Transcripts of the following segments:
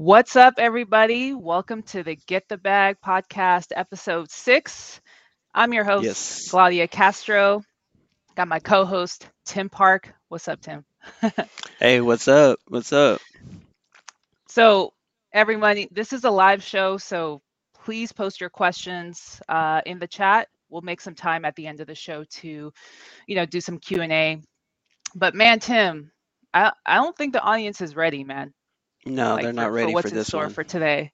What's up, everybody? Welcome to the Get the Bag podcast, episode six. I'm your host, Yes. Gladia Castro. Got my co host, Tim Park. What's up, Tim? Hey, what's up? What's up? So, everybody, this is a live show, so please post your questions uh, in the chat. We'll make some time at the end of the show to, you know, do some Q and A. But man, Tim, I I don't think the audience is ready, man. No, like they're not for ready what's for in this store one. for today.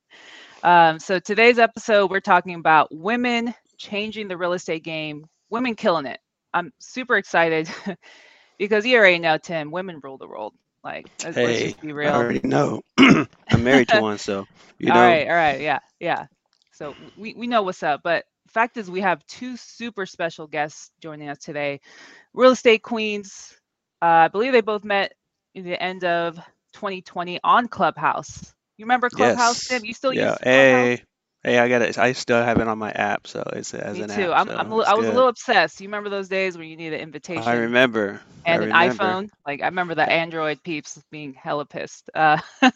Um, so today's episode, we're talking about women changing the real estate game, women killing it. I'm super excited because you already know, Tim, women rule the world. Like, let's, let's Hey, just be I already know. I'm married to one, so you all know. right, all right, yeah, yeah. So we, we know what's up. But fact is, we have two super special guests joining us today, real estate queens. Uh, I believe they both met in the end of 2020 on Clubhouse. You remember Clubhouse, Yes. Tim? You still Yeah. use Clubhouse? Hey, hey, I got it. I still have it on my app, so it's as Me an too. app, I'm, I'm so it's I was a little obsessed. You remember those days when you needed an invitation I remember. I and an remember. iPhone? Like I remember the Android peeps being hella pissed. Uh,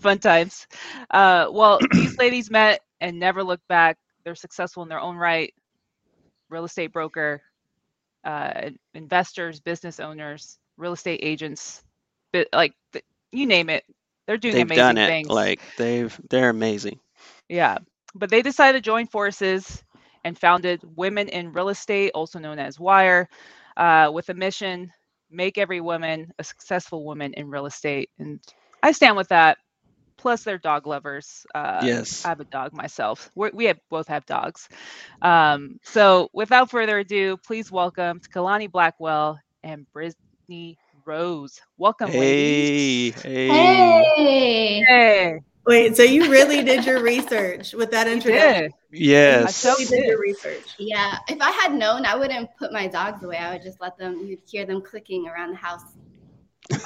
fun times. Uh, well, these ladies met and never looked back. They're successful in their own right. Real estate broker, uh, investors, business owners, real estate agents, but like you name it, they're doing They've amazing done it. things. Like they've they're amazing. Yeah. But they decided to join forces and founded Women in Real Estate, also known as WIRE, uh, with a mission make every woman a successful woman in real estate. And I stand with that. Plus, they're dog lovers. Uh, Yes. I have a dog myself. We're, we have, both have dogs. Um, so, without further ado, please welcome to Kelani Blackwell and Brittany Rose. Welcome, ladies. Hey, hey. Hey. Hey, Wait, so you really did your research with that you introduction? did. Yes. so You did your research. Yeah, if I had known, I wouldn't put my dogs away. I would just let them. You'd hear them clicking around the house.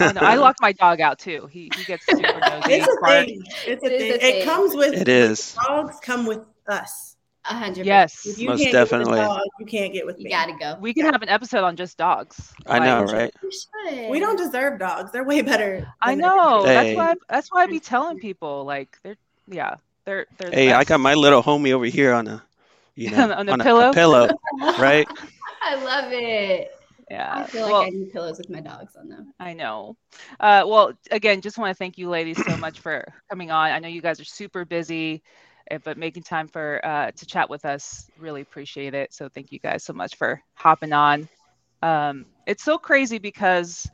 I, know. I locked my dog out too. He, he gets super nosy. It's a thing. It's a It is thing. a It thing. comes with It is. dogs come with us. A hundred. Yes. If you Most can't definitely. get with dog, you can't get with me. You gotta go. We can have an episode on just dogs. I know, right? You should. We don't deserve dogs. They're way better. I know. everything. That's Hey. why. That's why I be telling people like they're yeah they're they're. the Hey, I got my little homie over here on a you know On the on pillow? a pillow, right? I love it. Yeah. I feel like well, I need pillows with my dogs on them. I know. Uh, well, again, just want to thank you, ladies, so much for coming on. I know you guys are super busy, but making time for uh, to chat with us, really appreciate it. So thank you guys so much for hopping on. Um, it's so crazy because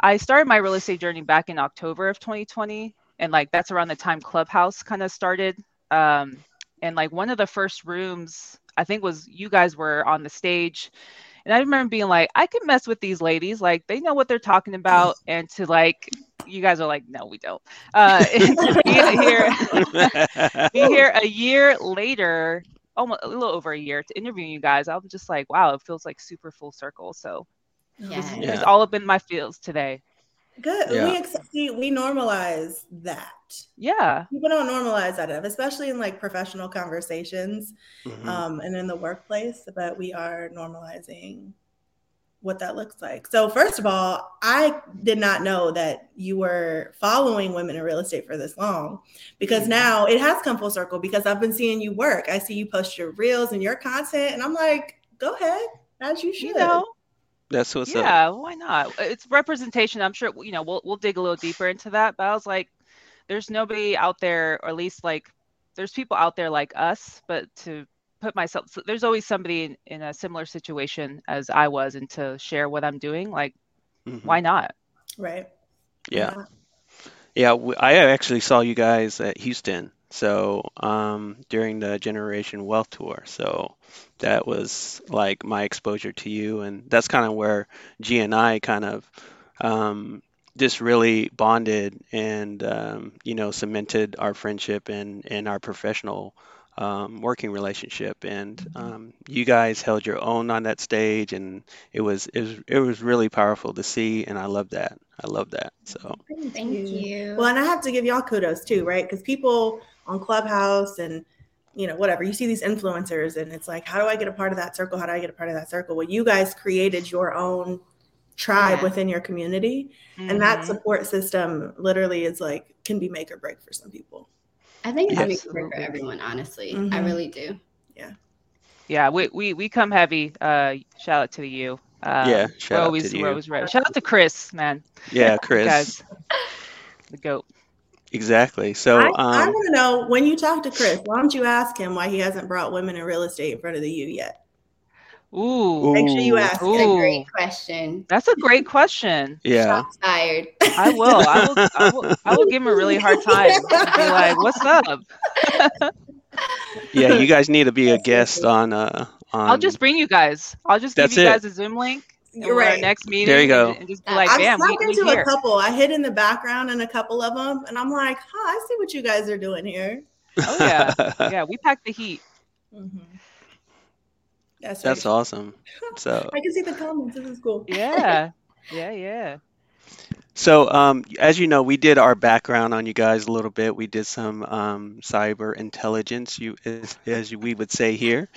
I started my real estate journey back in October of 2020, and like that's around the time Clubhouse kind of started. Um, and like one of the first rooms, I think was you guys were on the stage and I remember being like, I can mess with these ladies. Like, they know what they're talking about. And to like, you guys are like, no, we don't. Uh, be here, be here a year later, almost a little over a year to interview you guys. I'm just like, wow, it feels like super full circle. So Yeah. this is Yeah. it's all up in my fields today. Good. Yeah. We accept, we we normalize that. Yeah. People don't normalize that, enough, especially in like professional conversations Mhm. um, and in the workplace. But we are normalizing what that looks like. So, first of all, I did not know that you were following women in real estate for this long because now it has come full circle because I've been seeing you work. I see you post your reels and your content, and I'm like, go ahead, as you should. You know, That's what's up. yeah, why not? It's representation. I'm sure you know we'll we'll dig a little deeper into that. But I was like, there's nobody out there, or at least like there's people out there like us, but to put myself so there's always somebody in, in a similar situation as I was and to share what I'm doing, like Mhm. why not? Right. Yeah. Yeah, I actually saw you guys at Houston. So um, during the Generation Wealth Tour, so that was like my exposure to you, and that's kind of where G and I kind of um, just really bonded and um, you know cemented our friendship and and our professional um, working relationship. And um, you guys held your own on that stage, and it was it was it was really powerful to see, and I love that. I love that. So. Thank you. Well, and I have to give y'all kudos too, right? Because people on Clubhouse and you know whatever you see these influencers, and it's like, how do I get a part of that circle? How do I get a part of that circle? Well, you guys created your own tribe Yeah. within your community. And that Mhm. support system literally is like can be make or break for some people. I think it's a break for everyone, honestly. I Mhm. really do. Yeah, yeah we, we we come heavy. Uh, shout out to you. Uh, Yeah, we're shout out always to we're you. always ready. Shout out to Chris, man. Yeah, Chris. guys, the goat. Exactly. So, I, I um, want to know when you talk to Chris, why don't you ask him why he hasn't brought women in real estate in front of the U yet? Ooh, Make sure you Ooh. ask That's a great question. that's a great question. yeah. Shots fired. I will. I will. I will. I will give him a really hard time. Be like, "What's up?" Yeah, you guys need to be a guest on uh on I'll just bring you guys. I'll just give That's you it. guys a Zoom link. And You're right. next meeting. There you go. And, and just be I've like, I've "Bam, we, spoken we to here." a couple. I hid in the background in a couple of them, and I'm like, "Huh, I see what you guys are doing here." Oh yeah, yeah. We pack the heat. Mm-hmm. That's That's right. awesome. So I can see the comments. This is cool. Yeah, yeah, yeah. So, um, as you know, we did our background on you guys a little bit. We did some um, cyber intelligence, you as, as we would say here.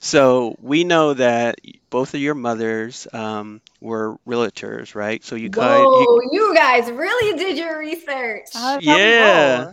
So we know that both of your mothers um, were realtors, right? So you guys, Whoa, you, you guys really did your research. That's how we Yeah.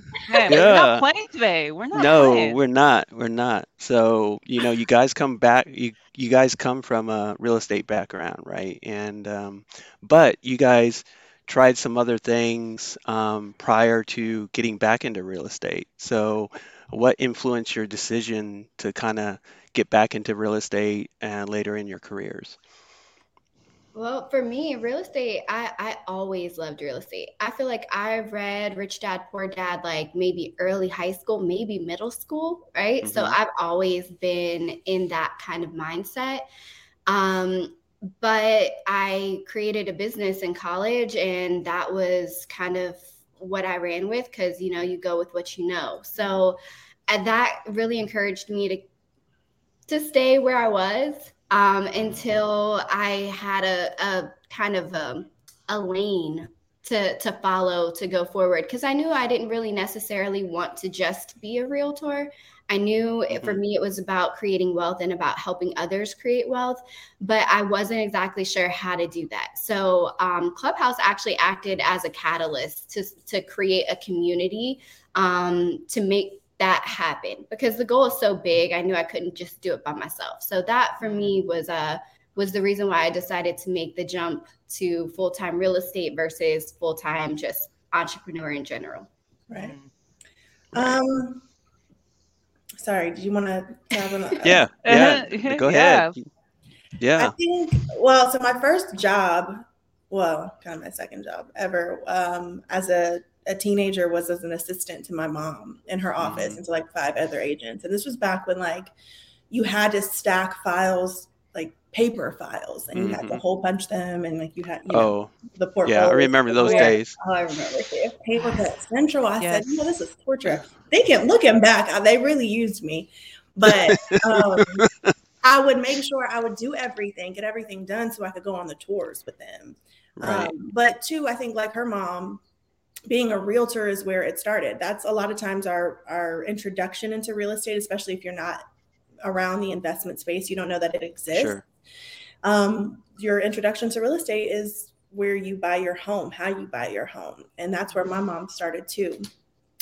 we're not playing today. We're not no, playing. we're not. We're not. So you know, you guys come back. You you guys come from a real estate background, right? And um, but you guys tried some other things um, prior to getting back into real estate. So, what influenced your decision to kind of get back into real estate and later in your careers? Well, for me, real estate, I, I always loved real estate. I feel like I've read Rich Dad Poor Dad like maybe early high school, maybe middle school, right? So Mhm. I've always been in that kind of mindset. Um, but I created a business in college, and that was kind of what I ran with because you know you go with what you know. So that really encouraged me to to stay where I was um, until I had a, a kind of a, a lane to to follow to go forward because I knew I didn't really necessarily want to just be a realtor. I knew it, for Mhm. me it was about creating wealth and about helping others create wealth, but I wasn't exactly sure how to do that. So um, Clubhouse actually acted as a catalyst to to create a community um, to make that happen because the goal is so big. I knew I couldn't just do it by myself. So that for me was uh was the reason why I decided to make the jump to full time real estate versus full time just entrepreneur in general. Right. Mm. Um. Sorry. Did you want to have an? Yeah, yeah. Uh-huh. Go ahead. Yeah. I think, well, so my first job, well, kind of my second job ever, um, as a, a teenager was as an assistant to my mom in her office Mhm. and to like five other agents. And this was back when like you had to stack files, like paper files, and you had to Mhm. hole punch them and like you had, you know, Oh, the portfolio. yeah. I remember those Yeah. days. Oh, I remember too. Paper cut central. I Yes. said, you know, this is torture. Thinking, looking back, uh, they really used me. But um, I would make sure I would do everything, get everything done so I could go on the tours with them. Right. Um, but two, I think like her mom, being a realtor is where it started. That's a lot of times our our introduction into real estate, especially if you're not around the investment space, you don't know that it exists. Sure. Um, your introduction to real estate is where you buy your home, how you buy your home, and that's where my mom started too.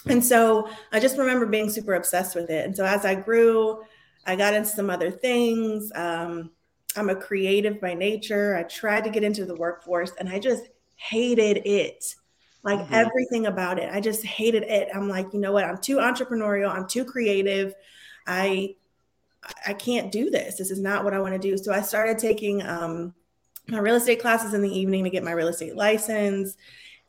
And so I just remember being super obsessed with it. And so as I grew, I got into some other things. Um, I'm a creative by nature. I tried to get into the workforce and I just hated it. Like Mhm. everything about it. I just hated it. I'm like, you know what? I'm too entrepreneurial. I'm too creative. I I can't do this. This is not what I want to do. So I started taking um, my real estate classes in the evening to get my real estate license.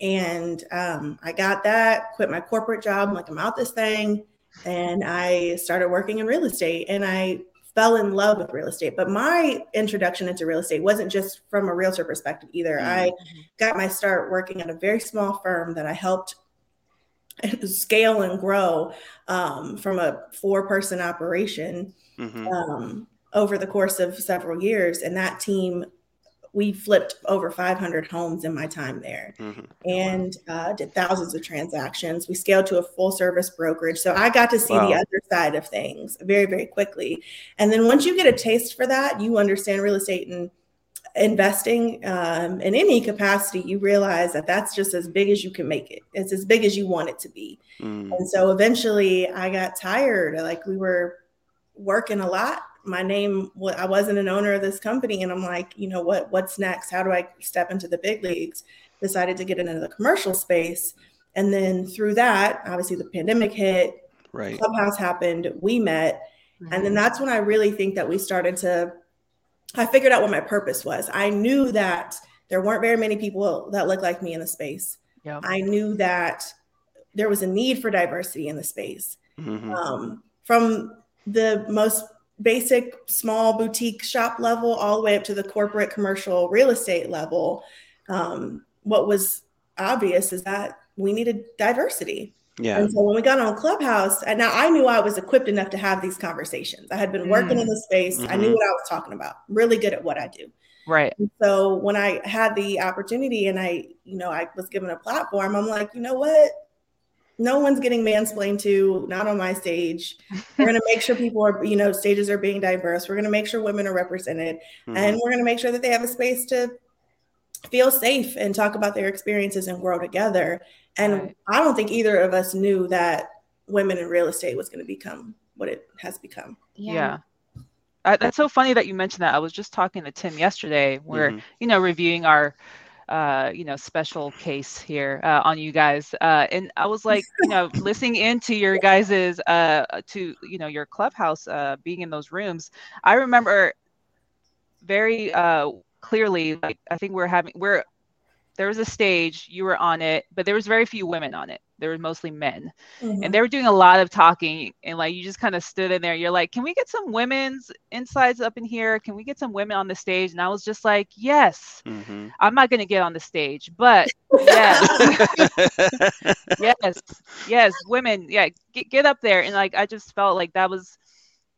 And um, I got that, quit my corporate job. I'm like, I'm out this thing. And I started working in real estate and I fell in love with real estate. But my introduction into real estate wasn't just from a realtor perspective either. I got my start working at a very small firm that I helped scale and grow um, from a four person operation hmm um, over the course of several years. And that team, we flipped over 500 homes in my time there hmm and uh, did thousands of transactions. We scaled to a full service brokerage. So I got to see Wow. the other side of things very, very quickly. And then once you get a taste for that, you understand real estate and investing um, in any capacity, you realize that that's just as big as you can make it. It's as big as you want it to be. Mm. And so eventually I got tired. Like we were working a lot. My name, I wasn't an owner of this company. And I'm like, you know what, what's next? How do I step into the big leagues? Decided to get into the commercial space. And then through that, obviously the pandemic hit, right. Clubhouse happened, we met. Mm-hmm. And then that's when I really think that we started to I figured out what my purpose was. I knew that there weren't very many people that looked like me in the space. Yep. I knew that there was a need for diversity in the space. Mm-hmm. Um, from the most basic small boutique shop level all the way up to the corporate commercial real estate level, um, what was obvious is that we needed diversity. Yeah. And so when we got on Clubhouse, and now I knew I was equipped enough to have these conversations. I had been working mm. in the space. Mm-hmm. I knew mm-hmm. what I was talking about. Really good at what I do. Right. And so when I had the opportunity and I, you know, I was given a platform, I'm like, you know what? No one's getting mansplained to, not on my stage. We're going to make sure people are, you know, stages are being diverse. We're going to make sure women are represented. Mm-hmm. And we're going to make sure that they have a space to feel safe and talk about their experiences and grow together. And right. I don't think either of us knew that women in real estate was going to become what it has become. Yeah. yeah. Uh, that's so funny that you mentioned that. I was just talking to Tim yesterday. We're, mm-hmm. you know, reviewing our, uh, you know, special case here uh, on you guys. Uh, and I was like, you know, listening into your guys's, uh, to, you know, your clubhouse, uh, being in those rooms. I remember very uh, clearly, like, I think we're having, we're there was a stage you were on it but there was very few women on it. There were mostly men. Mm-hmm. and they were doing a lot of talking and like you just kind of stood in there. You're like can we get some women's insides up in here? Can we get some women on the stage? And i was just like yes mm-hmm. i'm not going to get on the stage but yes yes yes women yeah get, get up there. And like i just felt like that was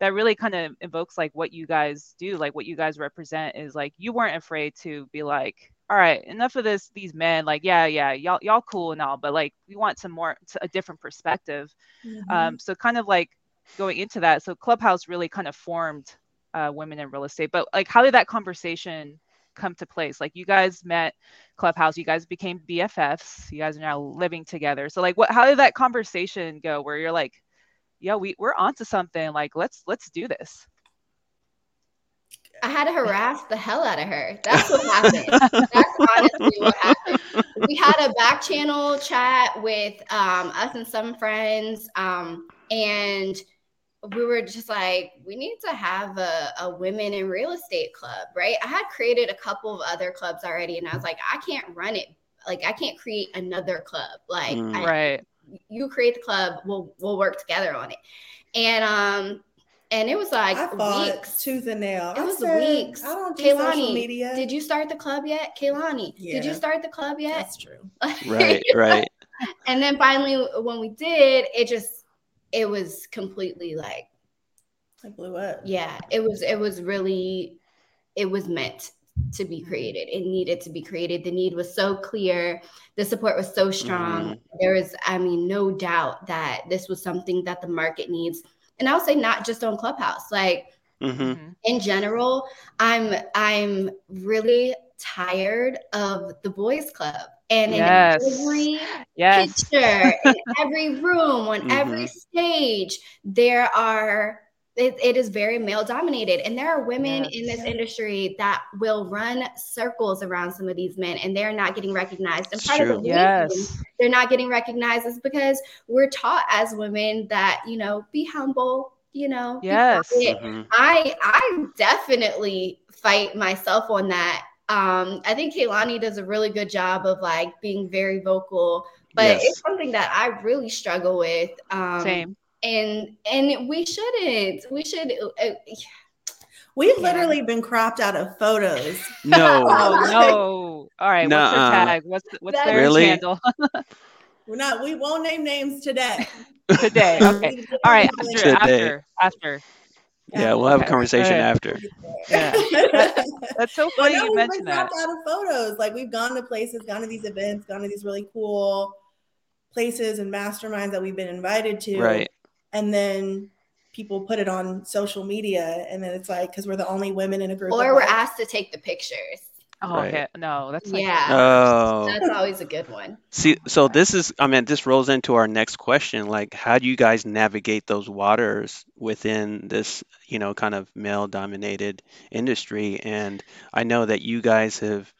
that really kind of evokes like what you guys do like what you guys represent is like you weren't afraid to be like all right, enough of this. These men, like, yeah, yeah, y'all, y'all cool and all, but like, we want some more, a different perspective. Mm-hmm. Um, so kind of like going into that. So Clubhouse really kind of formed uh, women in real estate. But like, how did that conversation come to place? Like, you guys met Clubhouse, you guys became BFFs, you guys are now living together. So like, what? How did that conversation go? Where you're like, yeah, we we're onto something. Like, let's let's do this. I had to harass the hell out of her. That's what happened. That's honestly what happened. We had a back channel chat with um, us and some friends, um, and we were just like, we need to have a, a women in real estate club, right? I had created a couple of other clubs already, and I was like, I can't run it. Like, I can't create another club. Like, mm, I, right? You create the club, we'll we'll work together on it. And um, and it was like I weeks. tooth and nail. It I was said, weeks. I don't do Kelani, social media. Did you start the club yet, Kelani? Yeah. Did you start the club yet? That's true. right, right. And then finally, when we did, it just it was completely like it blew up. Yeah, it was. It was really. It was meant to be mm-hmm. created. It needed to be created. The need was so clear. The support was so strong. Mm-hmm. There was, I mean, no doubt that this was something that the market needs and I'll say not just on Clubhouse, like mm-hmm. mm-hmm. in general, I'm I'm really tired of the boys club. And yes. in every yes. picture, in every room, on mm-hmm. every stage, there are it, it is very male dominated and there are women yes. in this industry that will run circles around some of these men and they're not getting recognized and part true. of the yes. reason they're not getting recognized is because we're taught as women that you know be humble you know yes mm-hmm. i i definitely fight myself on that um i think Kelani does a really good job of like being very vocal but yes. it's something that i really struggle with um same and and we shouldn't. We should. Uh, We've yeah. literally been cropped out of photos. No. oh no. All right. Nuh-uh. What's their tag? What's what's their really? handle? We're not. We won't name names today. today. Okay. All right. After. Today. After. After. Yeah, we'll have okay. a conversation after. Yeah, that's so funny you mentioned that. Out of photos, like we've gone to places, gone to these events, gone to these really cool places and masterminds that we've been invited to. Right and then people put it on social media and then it's like because we're the only women in a group or we're asked to take the pictures Oh, Right. okay. No, that's like, yeah Oh, that's always a good one see, so this is, I mean, this rolls into our next question. Like, how do you guys navigate those waters within this, you know, kind of male-dominated industry? And I know that you guys have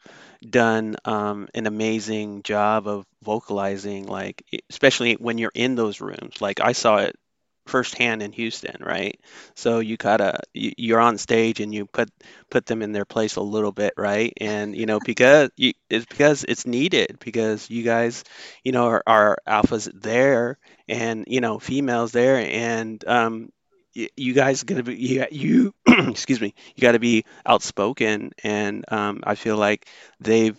done um, an amazing job of vocalizing, like, especially when you're in those rooms. Like, I saw it firsthand in Houston, right? So you gotta you, you're on stage and you put put them in their place a little bit, right? And you know because you, it's because it's needed because you guys, you know, are, are alphas there and you know females there and um you guys gonna be you, you excuse me you got to be outspoken and um, I feel like they've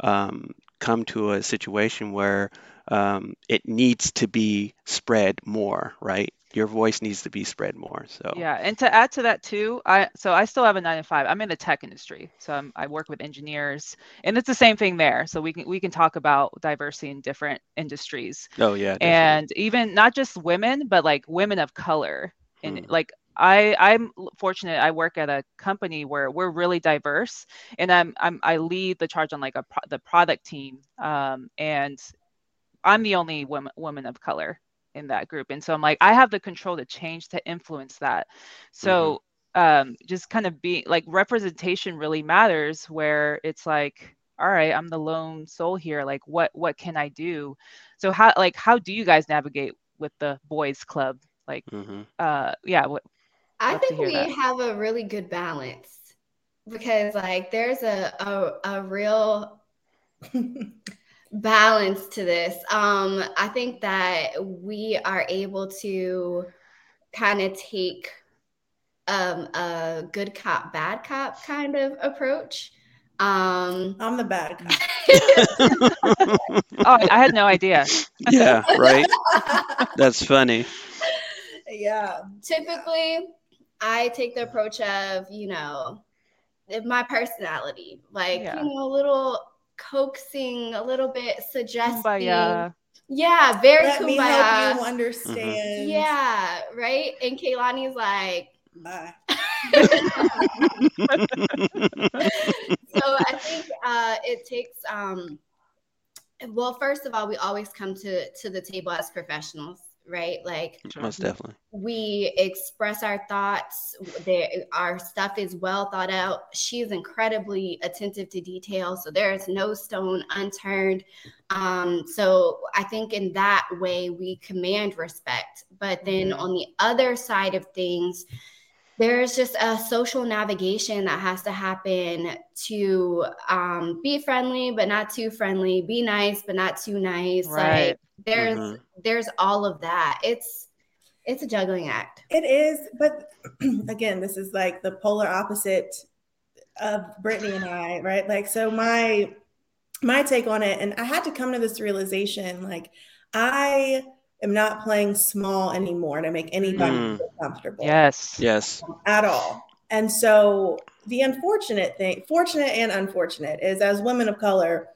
um, come to a situation where um, it needs to be spread more, right? Your voice needs to be spread more. So Yeah, and to add to that too, I so I still have a nine to five. I'm in the tech industry, so I'm, I work with engineers, and it's the same thing there. So we can we can talk about diversity in different industries, oh yeah, definitely. and even not just women, but like women of color. And Mm. like I I'm fortunate. I work at a company where we're really diverse, and I'm I'm I lead the charge on like a pro- the product team, um, and I'm the only woman woman of color in that group. And so I'm like, I have the control to change to influence that. So um just kind of being like representation really matters where it's like, all right, I'm the lone soul here. Like what what can I do? So how like how do you guys navigate with the boys club? Like hmm uh yeah, what I Love think we that. have a really good balance because like there's a a, a real balance to this. Um, I think that we are able to kind of take um, a good cop, bad cop kind of approach. Um, I'm the bad guy. oh I had no idea. yeah, right. That's funny. yeah. typically, I take the approach of, you know, if my personality, like, Yeah. you know, a little coaxing, a little bit suggesting. Kumbaya. Yeah, very Let me help you understand. Yeah, right. And Kelani's like, Bye. so I think uh, it takes. Um, well, first of all, we always come to to the table as professionals, right? Like Most definitely. we express our thoughts. There, our stuff is well thought out. She's incredibly attentive to detail, so there is no stone unturned. Um, so I think in that way we command respect. But then Mhm. on the other side of things, there's just a social navigation that has to happen to um, be friendly but not too friendly, be nice but not too nice. Right. Like there's Mhm. there's all of that. It's it's a juggling act. It is, but again, this is like the polar opposite of Brittany and I, right? Like, so my my take on it, and I had to come to this realization, like, I am not playing small anymore to make anybody Mm. feel comfortable Yes. Yes. at all. And so the unfortunate thing, fortunate and unfortunate, is as women of color,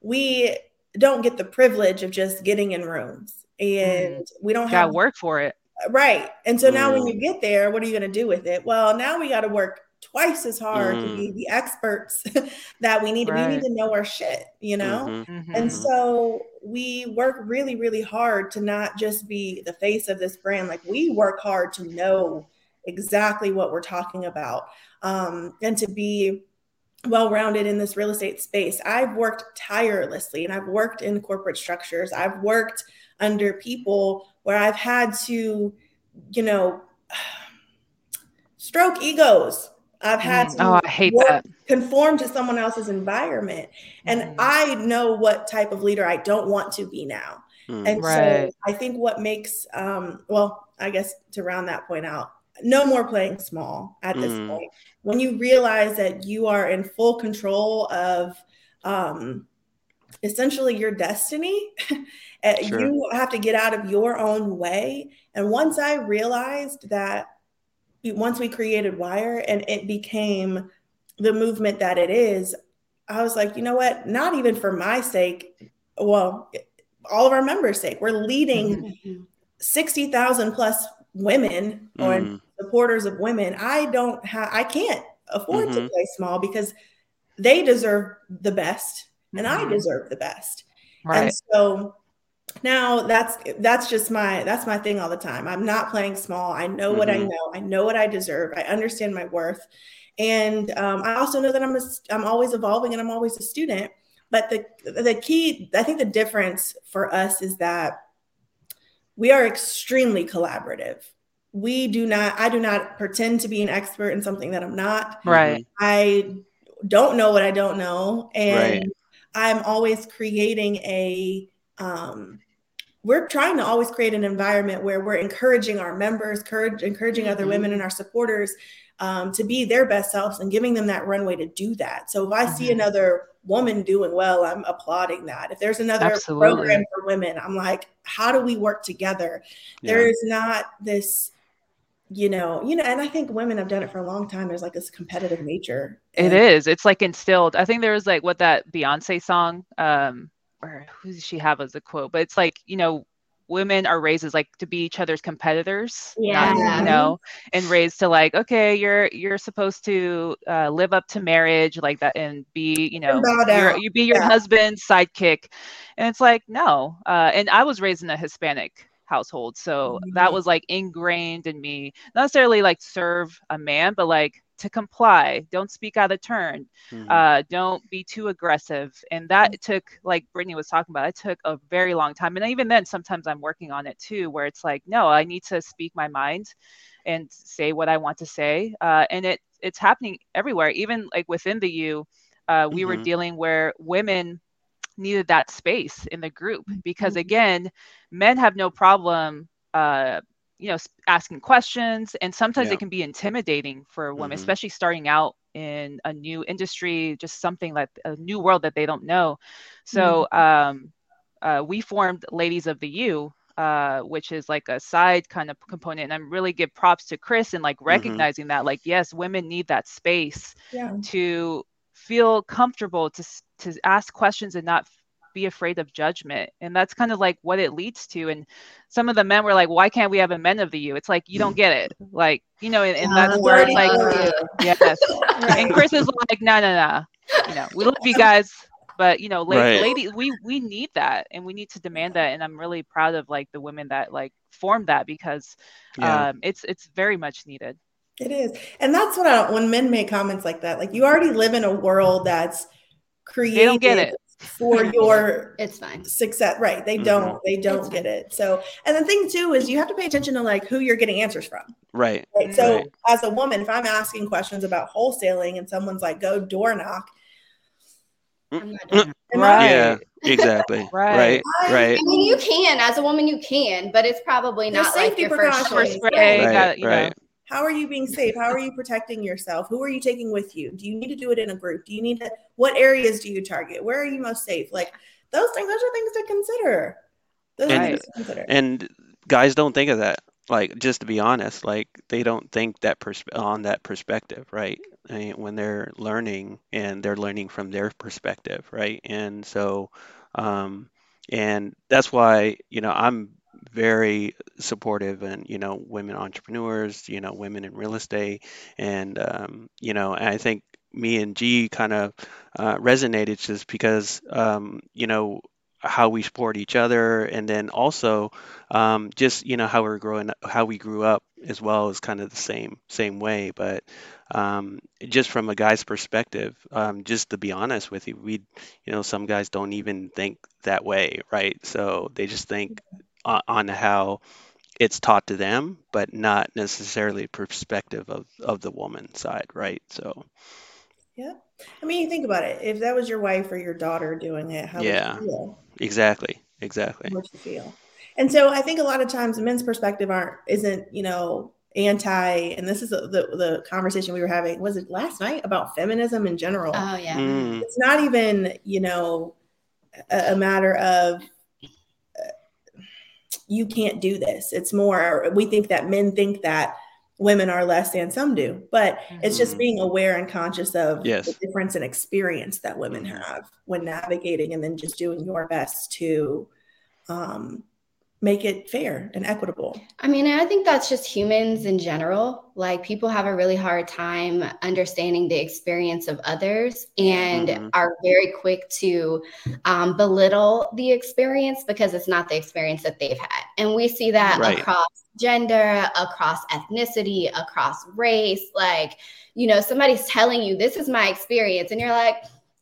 we don't get the privilege of just getting in rooms and we don't have to work for it. Right. And so now when Mm. you get there, what are you going to do with it? Well, now we got to work twice as hard to Mm. be the experts that we need to be. We need to know our shit, you know? Mhm. Mhm. And Mhm. so we work really, really hard to not just be the face of this brand. Like we work hard to know exactly what we're talking about um, and to be well rounded in this real estate space. I've worked tirelessly and I've worked in corporate structures. I've worked under people where I've had to, you know, stroke egos. I've had Mm. to Oh, I hate work- that. conform to someone else's environment. And Mhm. I know what type of leader I don't want to be now. Mm. And so I think what makes, um, well, I guess to round that point out, no more playing small at this Mm. point. When you realize that you are in full control of um, essentially your destiny, eh, Sure. you have to get out of your own way. And once I realized that, once we created Wire and it became the movement that it is, I was like, you know what? Not even for my sake, well, all of our members' sake. We're leading Mhm. 60,000 plus women or mm. supporters of women, I don't have, I can't afford mm-hmm. to play small because they deserve the best and mm-hmm. I deserve the best. Right. And so now that's that's just my that's my thing all the time. I'm not playing small. I know mm-hmm. what I mm-hmm. know. I know what I deserve. I understand my worth. And um, I also know that I'm a, I'm always evolving and I'm always a student. But the the key, I think the difference for us is that we are extremely collaborative. We do not, I do not pretend to be an expert in something that I'm not. Right. I don't know what I don't know. And right. I'm always creating a, um, we're trying to always create an environment where we're encouraging our members, encourage, encouraging mm-hmm. other women and our supporters um, to be their best selves and giving them that runway to do that. So if I mm-hmm. see another woman doing well, I'm applauding that. If there's another Absolutely. program for women, I'm like, how do we work together? Yeah. There is not this, you know, you know, and I think women have done it for a long time. There's like this competitive nature. It is. It's like instilled. I think there was like what that Beyonce song, um, or who does she have as a quote? But it's like, you know, women are raised as like to be each other's competitors yeah not, you know and raised to like okay you're you're supposed to uh, live up to marriage like that and be you know you be your yeah. husband's sidekick and it's like no uh, and i was raised in a hispanic household so mm-hmm. that was like ingrained in me not necessarily like serve a man but like to comply don't speak out of turn mm-hmm. uh, don't be too aggressive and that mm-hmm. took like brittany was talking about it took a very long time and even then sometimes i'm working on it too where it's like no i need to speak my mind and say what i want to say uh, and it it's happening everywhere even like within the u uh, we mm-hmm. were dealing where women needed that space in the group because mm-hmm. again men have no problem uh, you know asking questions and sometimes yeah. it can be intimidating for women mm-hmm. especially starting out in a new industry just something like a new world that they don't know so mm-hmm. um, uh, we formed ladies of the u uh, which is like a side kind of component and i'm really give props to chris and like mm-hmm. recognizing mm-hmm. that like yes women need that space yeah. to feel comfortable to to ask questions and not be afraid of judgment. And that's kind of like what it leads to. And some of the men were like why can't we have a men of the u it's like you don't get it. Like you know and, and that's where it's like yes. Right. and chris is like no no no. You know we love you guys but you know lady, right. lady we we need that and we need to demand that. And i'm really proud of like the women that like formed that because yeah. um it's it's very much needed. It is. And that's what I, when men make comments like that like you already live in a world that's created they don't get it for your it's fine success right they mm-hmm. don't they don't get it so and the thing too is you have to pay attention to like who you're getting answers from right, right? so right. as a woman if i'm asking questions about wholesaling and someone's like go door knock right. yeah exactly right right, right. i mean you can as a woman you can but it's probably not like your first choice right, right, right. How are you being safe? How are you protecting yourself? Who are you taking with you? Do you need to do it in a group? Do you need to, what areas do you target? Where are you most safe? Like those things, those are things to consider. Those and, to consider. and guys don't think of that. Like, just to be honest, like they don't think that pers- on that perspective, right? I mean, when they're learning and they're learning from their perspective, right? And so, um, and that's why, you know, I'm very supportive and you know women entrepreneurs you know women in real estate. And um, you know and i think me and g kind of uh, resonated just because um, you know how we support each other. And then also um, just you know how we're growing how we grew up as well is kind of the same same way. But um, just from a guy's perspective um, just to be honest with you we you know some guys don't even think that way right? So they just think on, how it's taught to them, but not necessarily perspective of, of the woman side, right? So, yeah. I mean, you think about it. If that was your wife or your daughter doing it, how yeah, would you feel? Exactly. Exactly. How would you feel? And so I think a lot of times the men's perspective aren't isn't, you know, anti and this is the, the, the conversation we were having was it last night about feminism in general oh yeah mm. it's not even you know a, a matter of you can't do this. It's more, we think that men think that women are less than some do, but it's just mm-hmm. being aware and conscious of yes. the difference in experience that women have when navigating and then just doing your best to um, make it fair and equitable. I mean, I think that's just humans in general. Like people have a really hard time understanding the experience of others and mm-hmm. are very quick to um, belittle the experience because it's not the experience that they've had. And we see that right. across gender, across ethnicity, across race. Like, you know, somebody's telling you, this is my experience. And you're like,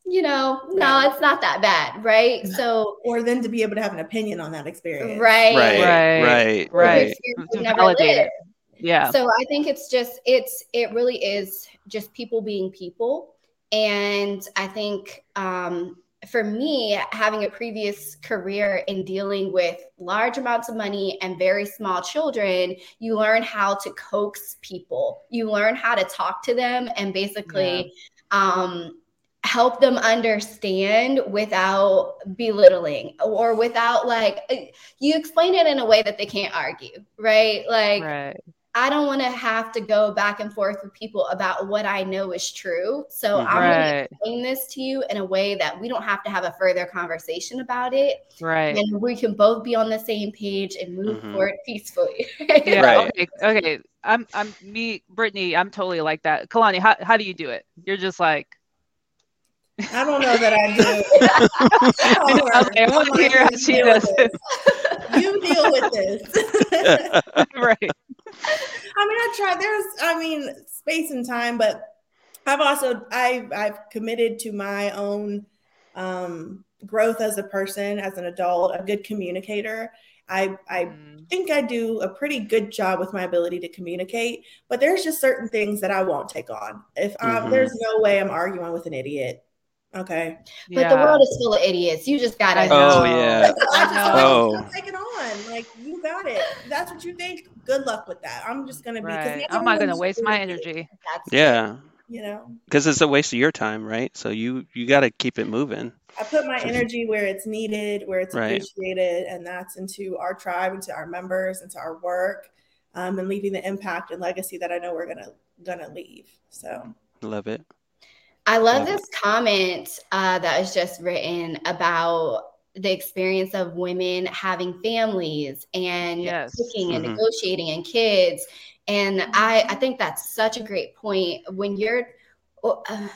you know, no, it's not that bad, right? So, or then to be able to have an opinion on that experience, right, right, right, right, right. validate it. Yeah. So I think it's just it's it really is just people being people, and I think um, for me, having a previous career in dealing with large amounts of money and very small children, you learn how to coax people. You learn how to talk to them and basically. Yeah. Um, help them understand without belittling or without like you explain it in a way that they can't argue right? Like right. i don't want to have to go back and forth with people about what i know is true. So right. i'm going to explain this to you in a way that we don't have to have a further conversation about it. Right. And we can both be on the same page and move mm-hmm. forward peacefully yeah right. okay okay. I'm i'm me brittany i'm totally like that. Kelani how, how do you do it? You're just like I don't know that I do. okay, I want to hear how she does it. You deal with this. right. I mean, I try. There's, I mean, space and time, but I've also I've I've committed to my own um, growth as a person, as an adult, a good communicator. I I mm. think I do a pretty good job with my ability to communicate, but there's just certain things that I won't take on. If um, mm-hmm. there's no way I'm arguing with an idiot, Okay. But yeah. the world is full of idiots. You just gotta. Oh yeah. oh. Take it on. Like you got it. That's what you think. Good luck with that. I'm just gonna be. Right. I'm not gonna waste my energy. yeah. You know. Because it's a waste of your time, right? So you you got to keep it moving. I put my energy where it's needed, where it's right. appreciated, and that's into our tribe, into our members, into our work, um, and leaving the impact and legacy that I know we're gonna gonna leave. So. Love it. I love this comment uh, that was just written about the experience of women having families and yes. cooking and mm-hmm. negotiating and kids. And I, I think that's such a great point. When you're, uh,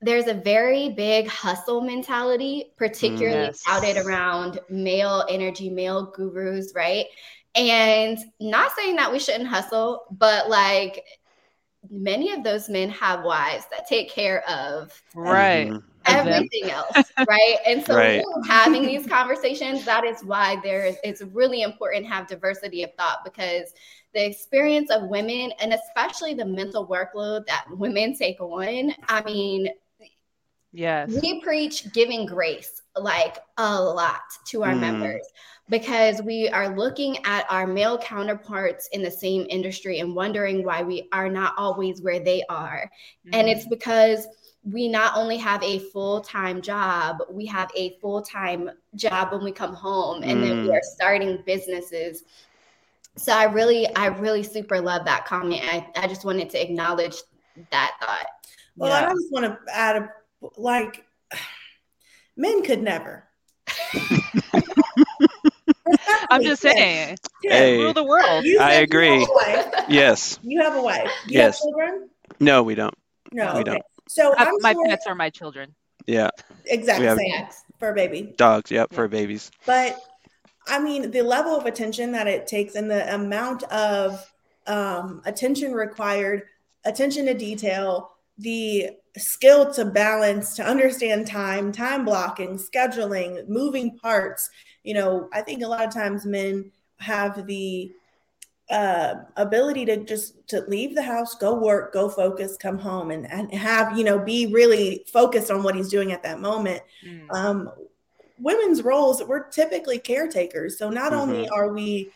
there's a very big hustle mentality, particularly yes. outed around male energy, male gurus, right? And not saying that we shouldn't hustle, but like many of those men have wives that take care of right mm-hmm. everything else right and so right. having these conversations that is why there is it's really important to have diversity of thought because the experience of women and especially the mental workload that women take on i mean yes we preach giving grace like a lot to our mm. members because we are looking at our male counterparts in the same industry and wondering why we are not always where they are. Mm-hmm. And it's because we not only have a full-time job, we have a full-time job when we come home and mm. then we mm. are starting businesses. So I really, I really super love that comment. I, I just wanted to acknowledge that thought. Well, yeah. I just want to add a like men could never. I'm just saying. Hey, rule the world. I agree. Yes. You have a wife. Do yes. children? No, we don't. No, we okay. don't. So I, my sure... pets are my children. Yeah. Exactly. Same for a baby. Dogs. Yep, yeah. for babies. But I mean, the level of attention that it takes and the amount of um, attention required, attention to detail, the skill to balance, to understand time, time blocking, scheduling, moving parts. You know, I think a lot of times men have the uh, ability to just to leave the house, go work, go focus, come home, and and have you know be really focused on what he's doing at that moment. Mm. Um, women's roles, we're typically caretakers, so not mm-hmm. only are we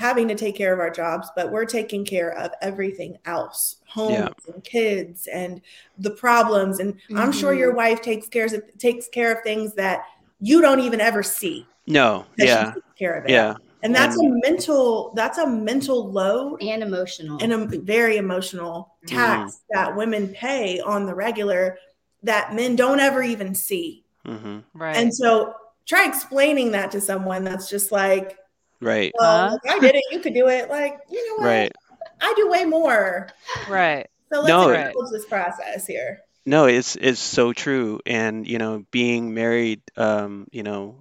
having to take care of our jobs, but we're taking care of everything else homes yeah. and kids and the problems. And mm-hmm. I'm sure your mm-hmm. wife takes care of takes care of things that you don't even ever see. No. Yeah. care of it. Yeah. And that's and, a mental that's a mental load and emotional and a very emotional tax mm-hmm. that women pay on the regular that men don't ever even see. Mm-hmm. Right. And so try explaining that to someone that's just like Right. Well, Huh? if I did it, you could do it. Like, you know what? Right. I do way more. Right. So let's No. acknowledge this process here. No, it's it's so true. And you know, being married, um, you know,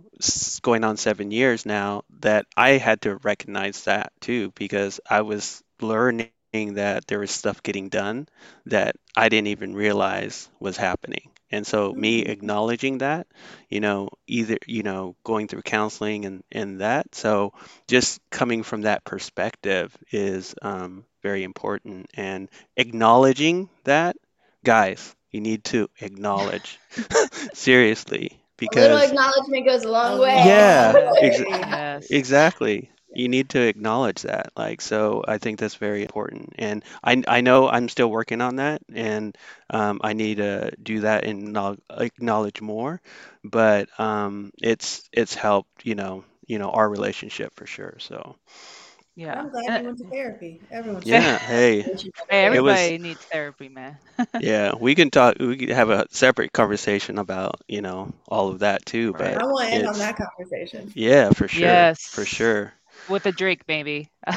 going on seven years now, that I had to recognize that too, because I was learning that there was stuff getting done that I didn't even realize was happening. And so me Mhm. acknowledging that, you know, either, you know, going through counseling and and that, so just coming from that perspective is um, very important. And acknowledging that, guys, you need to acknowledge seriously because A little acknowledgement goes a long way. Yeah, ex- Yes. exactly you need to acknowledge that like so i think that's very important and i i know i'm still working on that and um, i need to do that and acknowledge more but um, it's it's helped you know you know our relationship for sure so Yeah. I'm glad And- you went to therapy. Everyone should. yeah hey Hey, It was- everybody needs therapy, man. yeah we can talk we could have a separate conversation about you know all of that too Right. but I want to end on that conversation. yeah for sure Yes. for sure With a drink, maybe.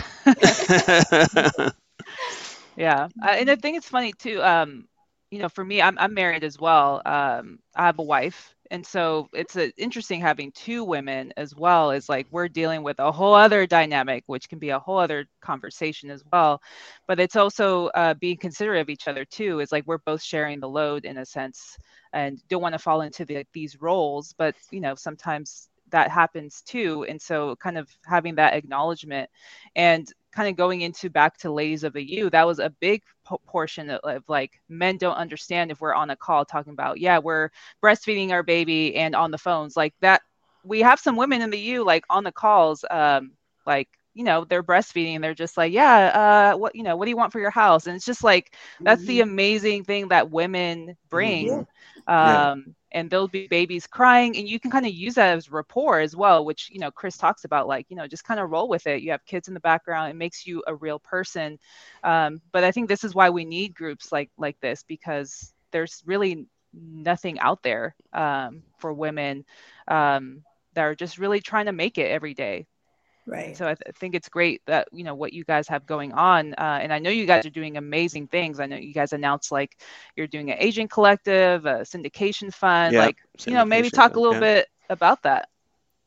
Yeah, uh, and I think it's funny too. Um, you know, for me, I'm I'm married as well. Um, I have a wife, and so it's uh interesting having two women as well. Is like we're dealing with a whole other dynamic, which can be a whole other conversation as well. But it's also uh, being considerate of each other too. Is like we're both sharing the load in a sense, and don't want to fall into the, these roles. But you know, sometimes that happens too, and so kind of having that acknowledgement and kind of going into back to ladies of the u that was a big po- portion of, of like men don't understand if we're on a call talking about yeah we're breastfeeding our baby and on the phones like that we have some women in the u like on the calls um like you know they're breastfeeding and they're just like yeah uh what you know what do you want for your house? And it's just like that's the amazing thing that women bring Yeah. um and there'll be babies crying and you can kind of use that as rapport as well which you know chris talks about like you know just kind of roll with it. You have kids in the background it makes you a real person. Um, but i think this is why we need groups like like this because there's really nothing out there um, for women um, that are just really trying to make it every day Right. so I, th- I think it's great that you know what you guys have going on, uh, and I know you guys are doing amazing things. I know you guys announced like you're doing an agent collective, a syndication fund. Yeah, like you know, maybe syndication talk a little yeah. bit about that.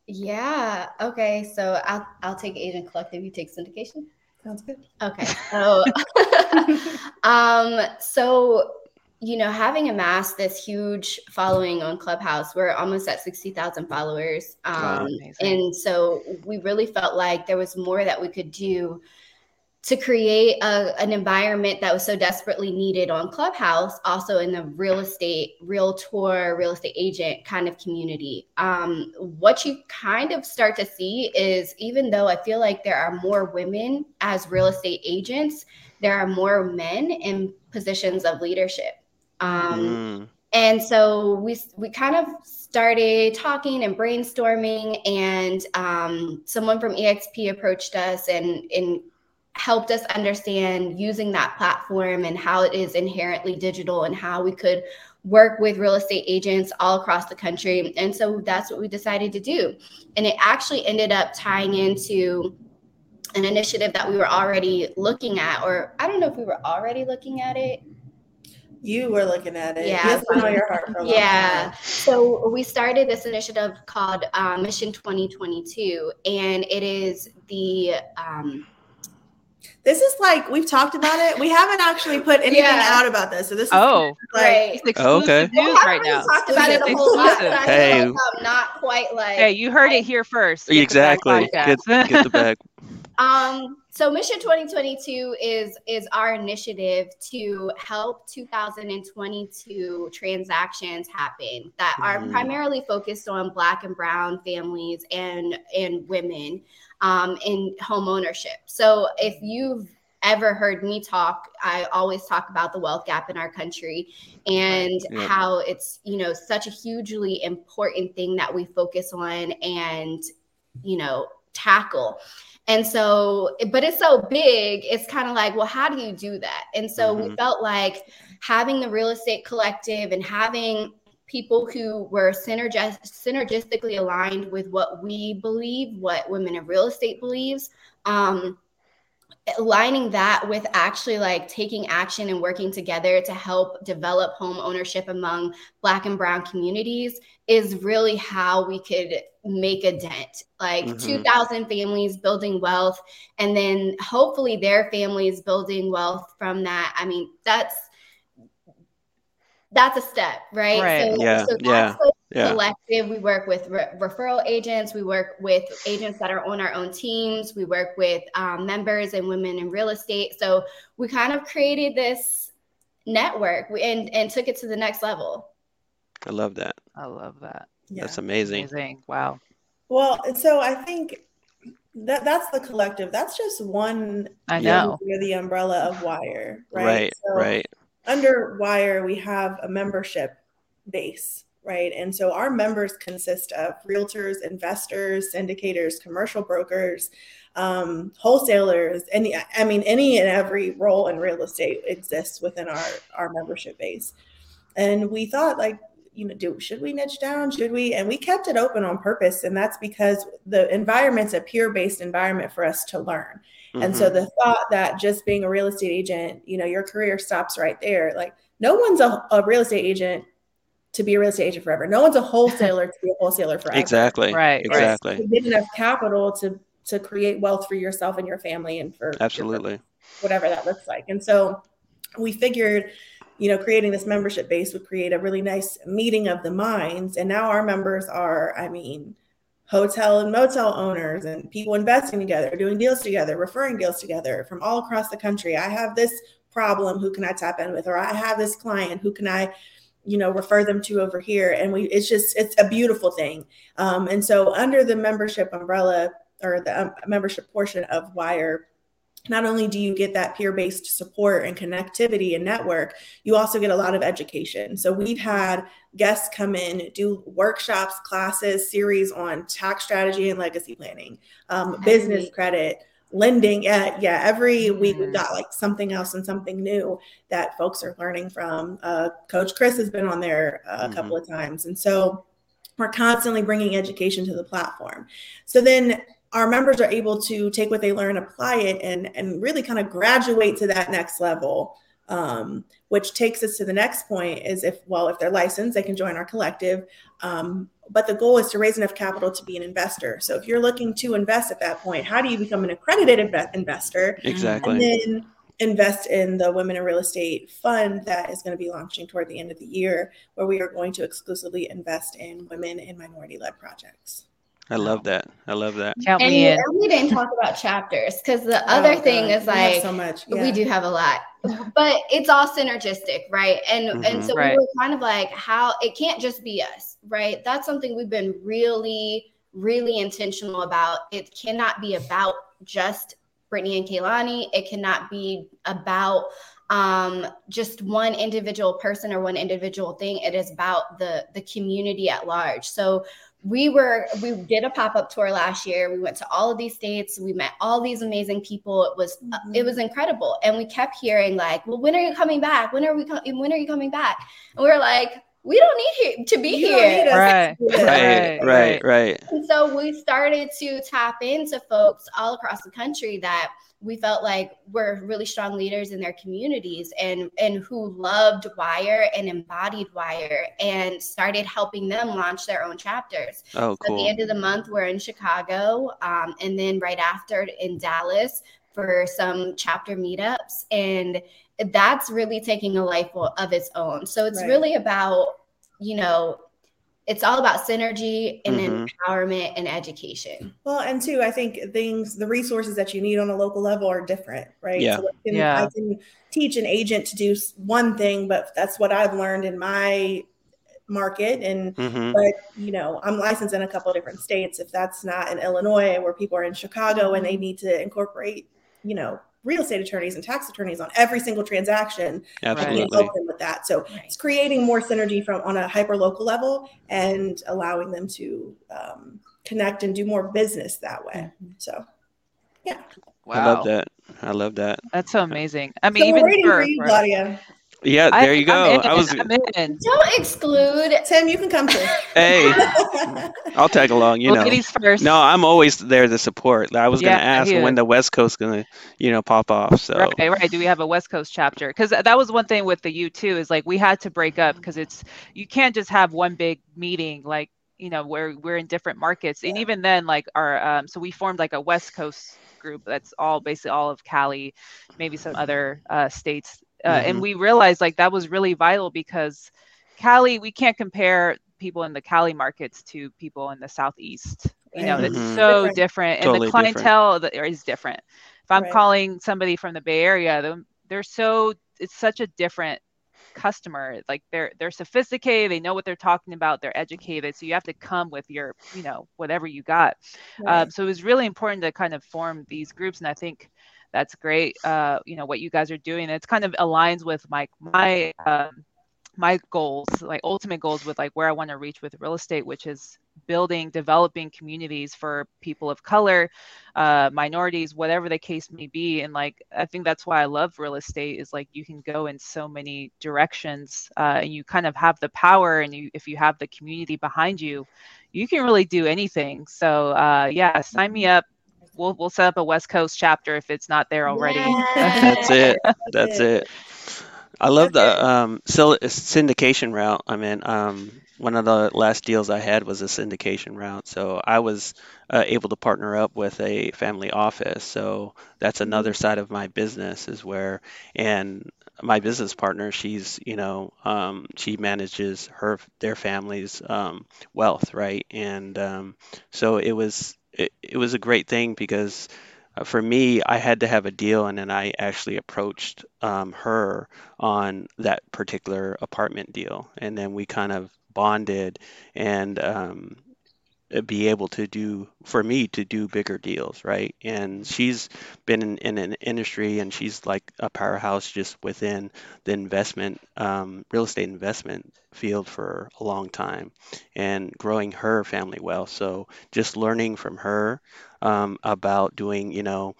Yeah. Okay. So I'll I'll take agent collective. You take syndication. Sounds good. Okay. So, um, so you know, having amassed this huge following on Clubhouse, we're almost at sixty thousand followers, um, and so we really felt like there was more that we could do to create a, an environment that was so desperately needed on Clubhouse, also in the real estate, realtor, real estate agent kind of community. Um, what you kind of start to see is even though I feel like there are more women as real estate agents, there are more men in positions of leadership. Um, Mm, and so we we kind of started talking and brainstorming, and um, someone from EXP approached us and and helped us understand using that platform and how it is inherently digital and how we could work with real estate agents all across the country. And so that's what we decided to do. And it actually ended up tying into an initiative that we were already looking at, or I don't know if we were already looking at it. You were looking at it. Yeah. It's been on your heart for a Yeah. time. So we started this initiative called uh, Mission 2022, and it is the um, This is like we've talked about it. We haven't actually put anything Yeah. out about this. So this is Oh, like right. it's exclusive Oh, okay. Well, we news right really now. talked about it a whole lot. but Hey. I'm not quite like. Hey, you heard it here first. Get the exactly. Get, get the bag. Um, so Mission 2022 is is our initiative to help 2022 transactions happen that are Mhm. primarily focused on Black and Brown families and and women um, in home ownership. So if you've ever heard me talk, I always talk about the wealth gap in our country and Yeah. how it's you know such a hugely important thing that we focus on and you know tackle. And so, but it's so big, it's kind of like, well, how do you do that? And so we Mhm. felt like having the real estate collective and having people who were synergis- synergistically aligned with what we believe, what women in real estate believes. Um, aligning that with actually like taking action and working together to help develop home ownership among black and brown communities is really how we could make a dent. Like mm-hmm. 2000 families building wealth and then hopefully their families building wealth from that. I mean that's that's a step right, right. So, yeah. so yeah yeah. collective. We work with re- referral agents. We work with agents that are on our own teams. We work with um, members and women in real estate. So we kind of created this network and, and took it to the next level. I love that. I love that. Yeah. That's amazing. Amazing. Wow. Well, so I think that that's the collective. That's just one. I know. Under the umbrella of Wire, right? Right. So right. Under Wire, we have a membership base right? And so our members consist of realtors, investors, syndicators, commercial brokers, um, wholesalers, and I mean, any and every role in real estate exists within our, our membership base. And we thought, like, you know, do should we niche down? Should we? And we kept it open on purpose, and that's because the environment's a peer-based environment for us to learn. Mm-hmm. And so mm-hmm. the thought that just being a real estate agent, you know, your career stops right there. Like, no one's a, a real estate agent to be a real estate agent forever. No one's a wholesaler to be a wholesaler forever. Exactly. Right. Exactly. You get enough capital to to create wealth for yourself and your family and for absolutely whatever that looks like. And so we figured, you know, creating this membership base would create a really nice meeting of the minds. And now our members are, I mean, hotel and motel owners and people investing together, doing deals together, referring deals together from all across the country. I have this problem, who can I tap in with? Or I have this client, who can I you know refer them to over here. And we it's just it's a beautiful thing. Um, and so under the membership umbrella or the um, membership portion of wire not only do you get that peer-based support and connectivity and network you also get a lot of education. So we've had guests come in do workshops classes series on tax strategy and legacy planning um, business credit lending yeah yeah every week we've got like something else and something new that folks are learning from. Uh, coach chris has been on there a mm-hmm. couple of times and so we're constantly bringing education to the platform. So then our members are able to take what they learn apply it and and really kind of graduate to that next level um, which takes us to the next point is if well if they're licensed they can join our collective um, but the goal is to raise enough capital to be an investor. So if you're looking to invest at that point how do you become an accredited inv- investor? Exactly. And then invest in the women in real estate fund that is going to be launching toward the end of the year where we are going to exclusively invest in women and minority led projects I love that. I love that. Count and me in. we didn't talk about chapters because the oh, other thing God. is like so much. Yeah. We do have a lot, but it's all synergistic, right? And mm-hmm. and so right. we were kind of like, how it can't just be us, right? That's something we've been really, really intentional about. It cannot be about just Brittany and Kelani. It cannot be about um, just one individual person or one individual thing. It is about the the community at large. So we were we did a pop-up tour last year. We went to all of these states. We met all these amazing people. It was mm-hmm. it was incredible. And we kept hearing like well when are you coming back? When are we com- when are you coming back? And we are like we don't need to be you here. right right. right right. And so we started to tap into folks all across the country that we felt like we were really strong leaders in their communities and and who loved wire and embodied wire and started helping them launch their own chapters oh cool. So at the end of the month we're in chicago um, and then right after in dallas for some chapter meetups and that's really taking a life of its own so it's right. really about you know it's all about synergy and mm-hmm. empowerment and education. Well, and two, I think things, the resources that you need on a local level are different, right? Yeah. So I can, yeah. I can teach an agent to do one thing, but that's what I've learned in my market. And, mm-hmm. but, you know, I'm licensed in a couple of different states. If that's not in Illinois, where people are in Chicago and they need to incorporate, you know, real estate attorneys and tax attorneys on every single transaction Absolutely. and help them with that. So right. it's creating more synergy from on a hyper local level and allowing them to um, connect and do more business that way. Mm-hmm. So yeah. Wow. I love that. I love that. That's so amazing. I mean, so even for, for you, Gladia. Yeah, there you go. I'm in, I was. I'm in. Don't exclude. Tim, you can come too. Hey, I'll tag along. You know. First. No, I'm always there to support. I was Yeah, gonna ask when the West Coast gonna, you know, pop off. So Right, right. Do we have a West Coast chapter? Because that was one thing with the U two Is like we had to break up because it's you can't just have one big meeting. Like you know where we're in different markets, and even then, like our um, so we formed like a West Coast group that's all basically all of Cali, maybe some other uh, states, uh, and Mhm. we realized like that was really vital because Cali we can't compare people in the Cali markets to people in the southeast. You know, Right. it's so Different. different, and Totally the different. clientele that is different. If I'm Right. calling somebody from the Bay Area, them- they're so it's such a different customer. Like they're they're sophisticated, they know what they're talking about, they're educated. So you have to come with your, you know, whatever you got. Um, so it was really important to kind of form these groups, and I think that's great. Uh, you know what you guys are doing. It's kind of aligns with my my um, my goals, like ultimate goals with like where I want to reach with real estate, which is building, developing communities for people of color, uh, minorities, whatever the case may be. And like I think that's why I love real estate is like you can go in so many directions, uh, and you kind of have the power, and you if you have the community behind you, you can really do anything. So uh, yeah, sign me up. We'll we'll set up a West Coast chapter if it's not there already. that's it. That's it. I love the um, syndication route. I mean, um, one of the last deals I had was a syndication route. So I was uh, able to partner up with a family office. So that's another side of my business is where, and my business partner, she's, you know, um, she manages her, their family's um, wealth, right? And um, so it was, it, it was a great thing because uh, for me, I had to have a deal, and then I actually approached um, her on that particular apartment deal, and then we kind of bonded and um, be able to do for me to do bigger deals, right? And she's been in, in an industry, and she's like a powerhouse just within the investment, um, real estate investment field for a long time, and growing her family wealth. So just learning from her um, about doing, you know,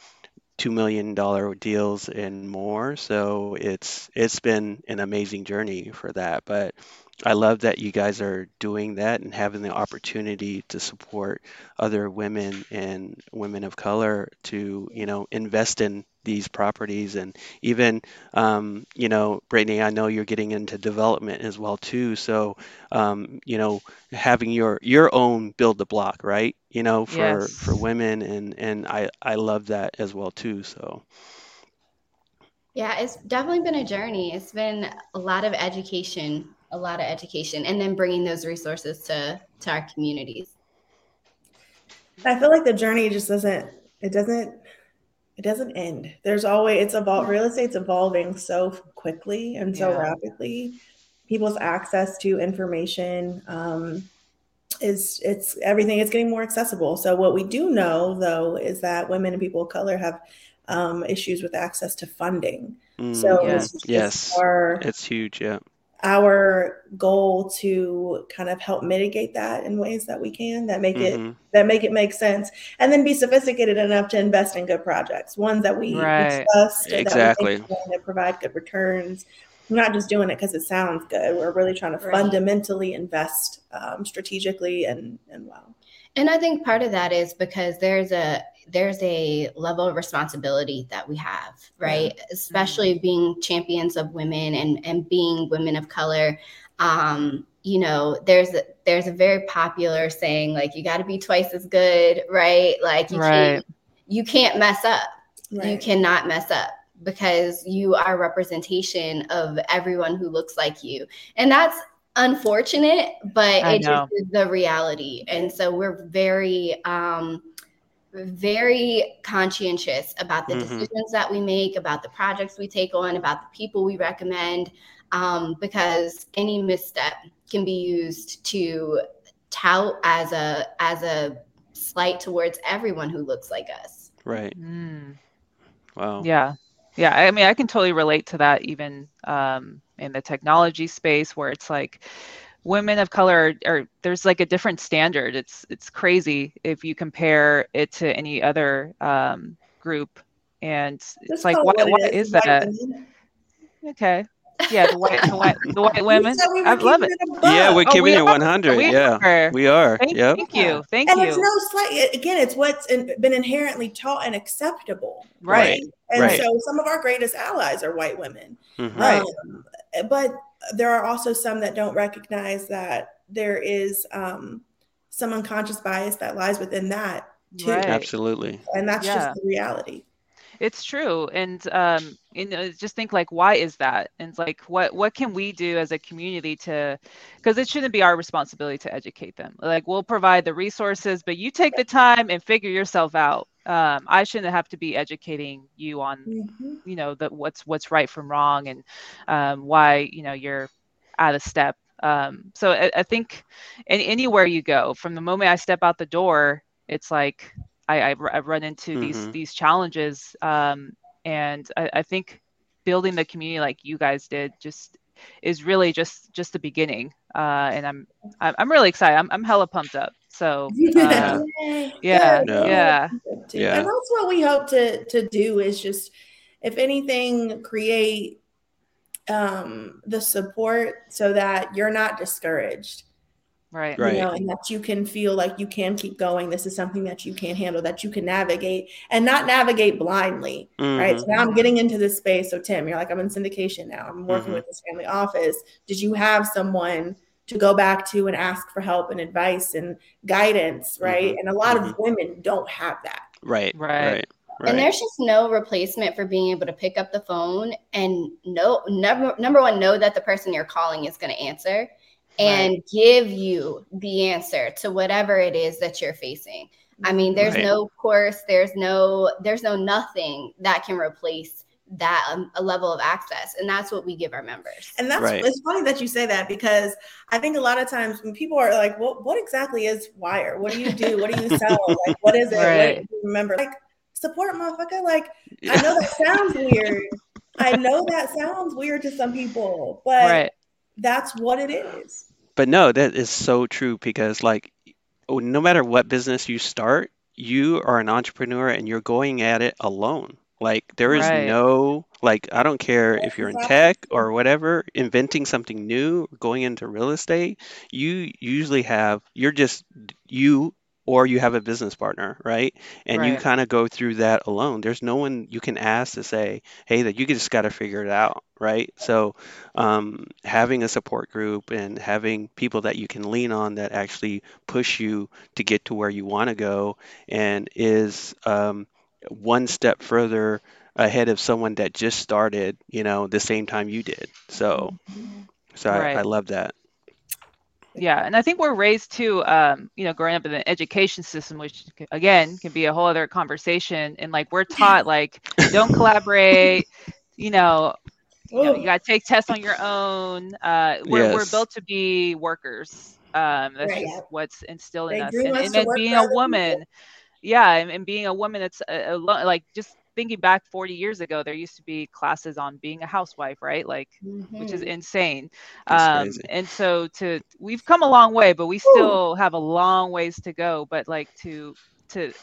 two million dollar deals and more. So it's it's been an amazing journey for that. But I love that you guys are doing that and having the opportunity to support other women and women of color to, you know, invest in these properties and even, um, you know, Brittany, I know you're getting into development as well too. So, um, you know, having your your own build the block, right? You know, for Yes. for women and and I I love that as well too. So. Yeah, it's definitely been a journey. It's been a lot of education, a lot of education, and then bringing those resources to to our communities. I feel like the journey just doesn't it doesn't it doesn't end. There's always it's evolved real estate's evolving so quickly and so Yeah. rapidly. People's access to information um is it's everything is getting more accessible. So what we do know though is that women and people of color have um, issues with access to funding. So Mm, it's just yes, our it's huge. Yeah. Our goal to kind of help mitigate that in ways that we can that make it Mhm. that make it make sense and then be sophisticated enough to invest in good projects ones that we, we Right. trust and Exactly. that we think are going to provide good returns we're not just doing it because it sounds good we're really trying to Right. fundamentally invest um, strategically and and well And I think part of that is because there's a there's a level of responsibility that we have, right? Especially being champions of women and and being women of color. Um, you know, there's a there's a very popular saying like you got to be twice as good, right? Like you Right. can't you can't mess up. You cannot mess up because you are representation of everyone who looks like you. And that's unfortunate, but I it know. just is the reality. And so we're very um very conscientious about the Mhm. decisions that we make, about the projects we take on, about the people we recommend, um, because any misstep can be used to tout as a as a slight towards everyone who looks like us. Right. Mm. Wow. Yeah. Yeah. I mean, I can totally relate to that even um, in the technology space where it's like women of color are, are there's like a different standard. It's it's crazy if you compare it to any other um, group. And it's Just like, call why, it why it is white that? women. Okay. Yeah, the white, the white, the white women. We I love it. Yeah, we're Oh, keeping we it are. 100. We yeah, are. we are. Thank, Yep. thank you, thank and you. it's no slight again it's what's been inherently taught and acceptable Right. right? and Right. so some of our greatest allies are white women Mhm. Right. Um, but there are also some that don't recognize that there is um, some unconscious bias that lies within that too Right. Absolutely. and that's Yeah. just the reality It's true, and um, you know, just think like, why is that? And it's like, what what can we do as a community to? Because it shouldn't be our responsibility to educate them. Like, we'll provide the resources, but you take the time and figure yourself out. Um, I shouldn't have to be educating you on, Mhm. you know, the what's what's right from wrong and um, why you know you're out of step. Um, so I, I think in, anywhere you go, from the moment I step out the door, it's like I, I, r- I run into these Mhm. these challenges, um, and I, I think building the community like you guys did just is really just just the beginning. Uh, and I'm I'm I'm really excited. I'm I'm hella pumped up. So uh, Yay. yeah, No. yeah. Yeah. And that's what we hope to to do is just, if anything, create um, the support so that you're not discouraged. right, Right. You know, and that you can feel like you can keep going. This is something that you can handle, that you can navigate and not navigate blindly. Right. Mhm. So now I'm getting into this space. So Tim, you're like, I'm in syndication now. I'm working Mhm. with this family office. Did you have someone to go back to and ask for help and advice and guidance? Right. Mhm. And a lot of women don't have that. Right. Right. Right. Right. And there's just no replacement for being able to pick up the phone and know number number one, know that the person you're calling is going to answer and give you the answer to whatever it is that you're facing. I mean, there's Right. no course, there's no there's no nothing that can replace that um, a level of access, and that's what we give our members. And that's Right. it's funny that you say that because I think a lot of times when people are like, "What what exactly is Wire? What do you do? What do you sell? Like, what is it? Right. What do you remember? Like, support, motherfucker. Like, I know that sounds weird. I know that sounds weird to some people, but right, that's what it is. But no, that is so true because like oh, no matter what business you start, you are an entrepreneur and you're going at it alone. Like there is Right. no like I don't care if you're in tech or whatever, inventing something new, going into real estate, you usually have you're just you or you have a business partner, right? And you kind of go through that alone. There's no one you can ask to say, "Hey, that you just got to figure it out," right? So um, having a support group and having people that you can lean on that actually push you to get to where you want to go and is um, one step further ahead of someone that just started, you know, the same time you did. So, so I, I love that. yeah. And I think we're raised to, um, you know, growing up in the education system, which again can be a whole other conversation. And like we're taught like don't collaborate, you know, you, know, you got to take tests on your own. Uh, we're, we're built to be workers. Um, that's Right. just what's instilled They in us. And, us and then being a woman, people. Woman, yeah, and, and being a woman, it's a, a, like just thinking back 40 years ago, there used to be classes on being a housewife, right? Like, which is Mhm. insane. That's Um, crazy. and so to we've come a long way, but we still have a long ways to go. But like to to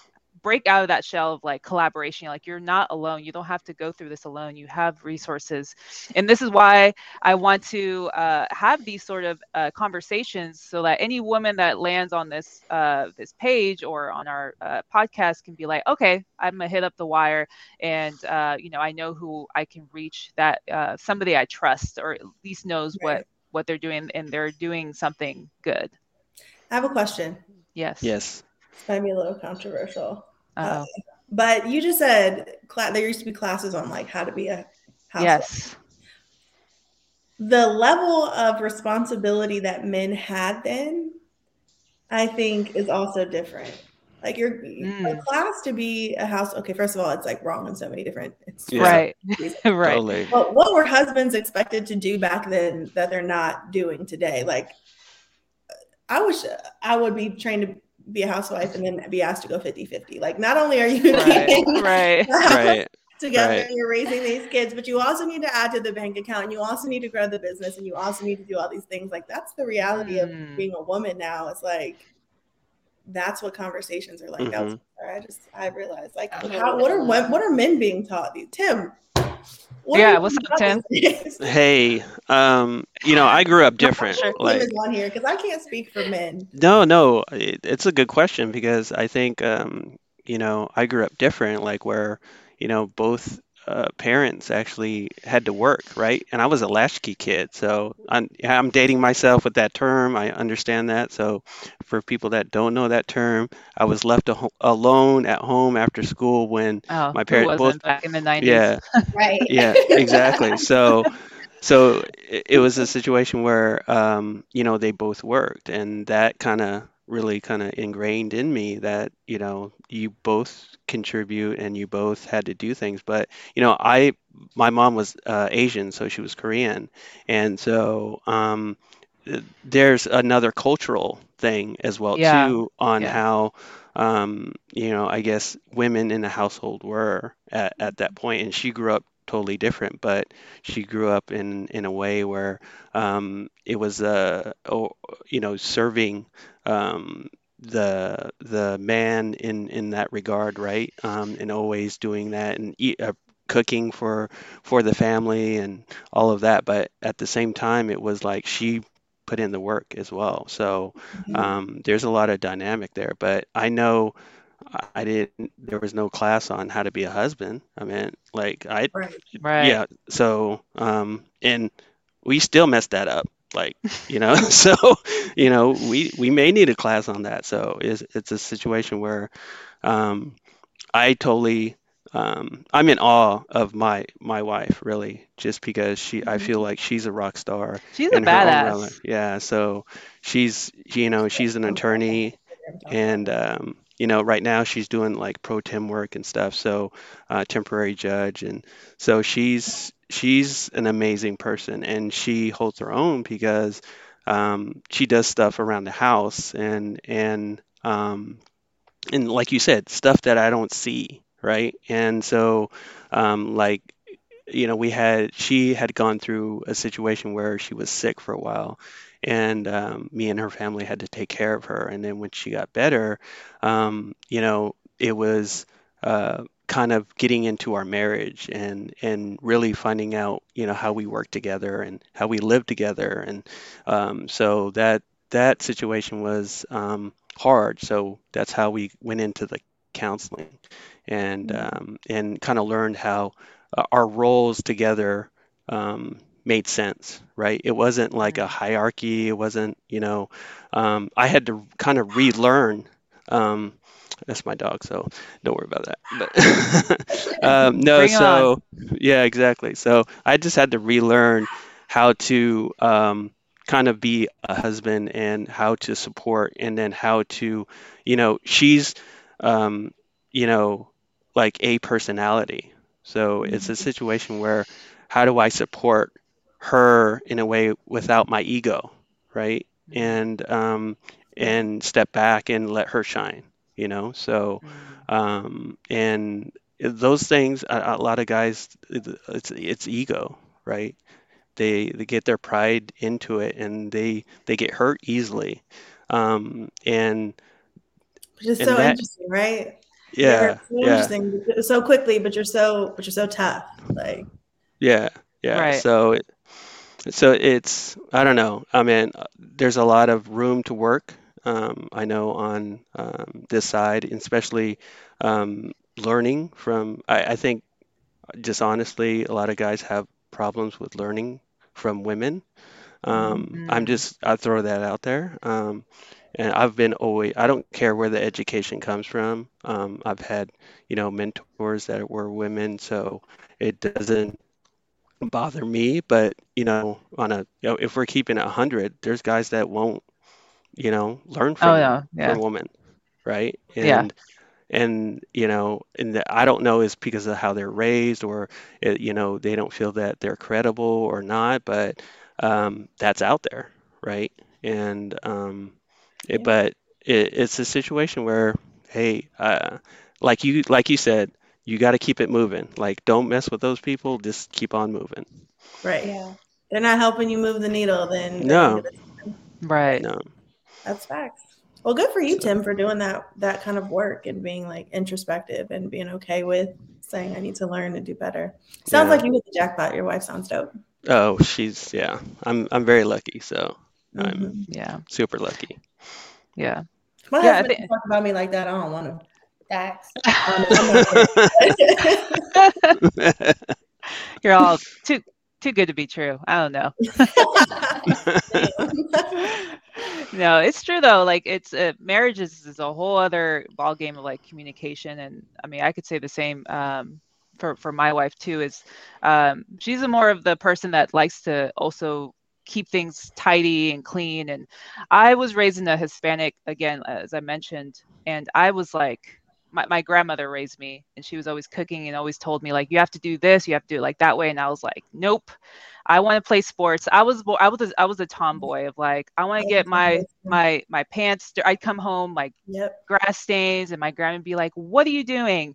break out of that shell of like collaboration, like you're not alone. You don't have to go through this alone. You have resources, and this is why I want to uh, have these sort of uh, conversations so that any woman that lands on this uh, this page or on our uh, podcast can be like, okay, I'm gonna hit up the wire, and uh, you know I know who I can reach. That uh, somebody I trust or at least knows Right. what what they're doing and they're doing something good. I have a question. Yes. Yes. This might be a little controversial. Uh-oh. But you just said cla- there used to be classes on like how to be a housewife. yes. the level of responsibility that men had then, I think, is also different. Like you're Mm. class to be a house. Okay, first of all, it's like wrong in so many different. It's Yeah. Right. right. Totally. But what were husbands expected to do back then that they're not doing today? Like, I wish I would be trained to be a housewife and then be asked to go 50 50. Like, not only are you Right. keeping right. Right. together Right. and you're raising these kids, but you also need to add to the bank account and you also need to grow the business and you also need to do all these things. Like, that's the reality Mm. of being a woman now. It's like, that's what conversations are like. That was, I just, I realized, like, how, what are wo- what are men being taught? Tim, What Yeah, what's up, about Tim? this? Hey, um, you know, I grew up I'm not different. sure Like, on here because I can't speak for men. no, no, it, it's a good question because I think, um, you know, I grew up different, like where, you know, both uh, parents actually had to work, right? And I was a latchkey kid, so I'm, I'm dating myself with that term. I understand that. So for people that don't know that term, I was left a alone at home after school when Oh, my parents both, back in the 90s? yeah, Right. yeah, exactly. So, so it, it was a situation where, um, you know, they both worked, and that kind of really kind of ingrained in me that, you know, you both contribute and you both had to do things. But, you know, I, my mom was uh, Asian, so she was Korean, and so um, there's another cultural thing as well Yeah, too on yeah. how. Um, you know, I guess women in the household were at, at that point, and she grew up totally different, but she grew up in in a way where um, it was uh, oh, you know serving um, the the man in in that regard, right? Um, and always doing that and eat, uh, cooking for for the family and all of that. But at the same time, it was like she put in the work as well. So Mhm. um, there's a lot of dynamic there. But I know I I didn't. There was no class on how to be a husband. I mean, like I Right. Right. yeah, so um and we still messed that up. Like, you know, so you know, we we may need a class on that. So it's it's a situation where um I totally um I'm in awe of my my wife really just because she I feel like she's a rock star She's a in her own realm. badass. Yeah, so she's you know, she's an attorney I'm talking about and um, you know right now she's doing like pro tem work and stuff so uh, temporary judge and so she's she's an amazing person and she holds her own because um, she does stuff around the house and and um, and like you said stuff that I don't see right? And so um, like you know, we had she had gone through a situation where she was sick for a while, and um, me and her family had to take care of her. And then when she got better, um, you know, it was uh, kind of getting into our marriage and and really finding out, you know, how we work together and how we live together. And um, so that that situation was um, hard. So that's how we went into the counseling and Mhm. um, and kind of learned how uh, our roles together um, made sense, right? It wasn't like a hierarchy. It wasn't, you know, um, I had to kind of relearn. Um, that's my dog, so don't worry about that. But um, no, Bring so yeah, exactly. So I just had to relearn how to um, kind of be a husband and how to support, and then how to, you know, she's, um, you know, like a personality. So it's a situation where how do I support her in a way without my ego, right? Mm, And um, and step back and let her shine, you know? So mm. um, and those things, a, a lot of guys, it's it's ego, right? They they get their pride into it and they they get hurt easily. Um, and Which is and so that interesting, right? yeah, so yeah. interesting so quickly, but you're so but you're so tough. Like Yeah, yeah. Right. So, it- so it's I don't know. I mean, there's a lot of room to work. Um, I know on um, this side, especially um, learning from. I, I think just honestly, a lot of guys have problems with learning from women. Um, I'm Mm. just I throw that out there. Um, and I've been always I don't care where the education comes from. Um, I've had you know mentors that were women, so it doesn't bother me, but you know, on a you know, if we're keeping it 100, there's guys that won't, you know, learn Oh from yeah, from yeah, women, right? yeah. And and you know, and the, I don't know is because of how they're raised or it, you know, they don't feel that they're credible or not, but um, that's out there, right? And um, it, yeah. but it, it's a situation where, hey, uh, like you like you said, you got to keep it moving. Like, don't mess with those people. Just keep on moving. Right. Yeah. They're not helping you move the needle, then No, gonna Right. no. that's facts. Well, good for you, Tim, for doing that that kind of work and being like introspective and being okay with saying I need to learn and do better. Sounds Yeah. like you hit the jackpot. Your wife sounds dope. Oh, she's yeah. I'm I'm very lucky, so I'm Mhm. Yeah. super lucky. Yeah. My Yeah, I husband think- talk about me like that. I don't want to. Facts. You're all too too good to be true. I don't know. no, it's true though. Like it's uh, marriage is, is a whole other ball game of like communication, and I mean I could say the same um, for for my wife too. Is um, she's a more of the person that likes to also keep things tidy and clean. And I was raised in a Hispanic again, as I mentioned, and I was like. My, my grandmother raised me and she was always cooking and always told me like you have to do this you have to do it like that way and i was like nope I want to play sports. I was I was a, I was a tomboy of like I want to get my my my pants. I'd come home like Yep. grass stains, and my grandma would be like, "What are you doing?"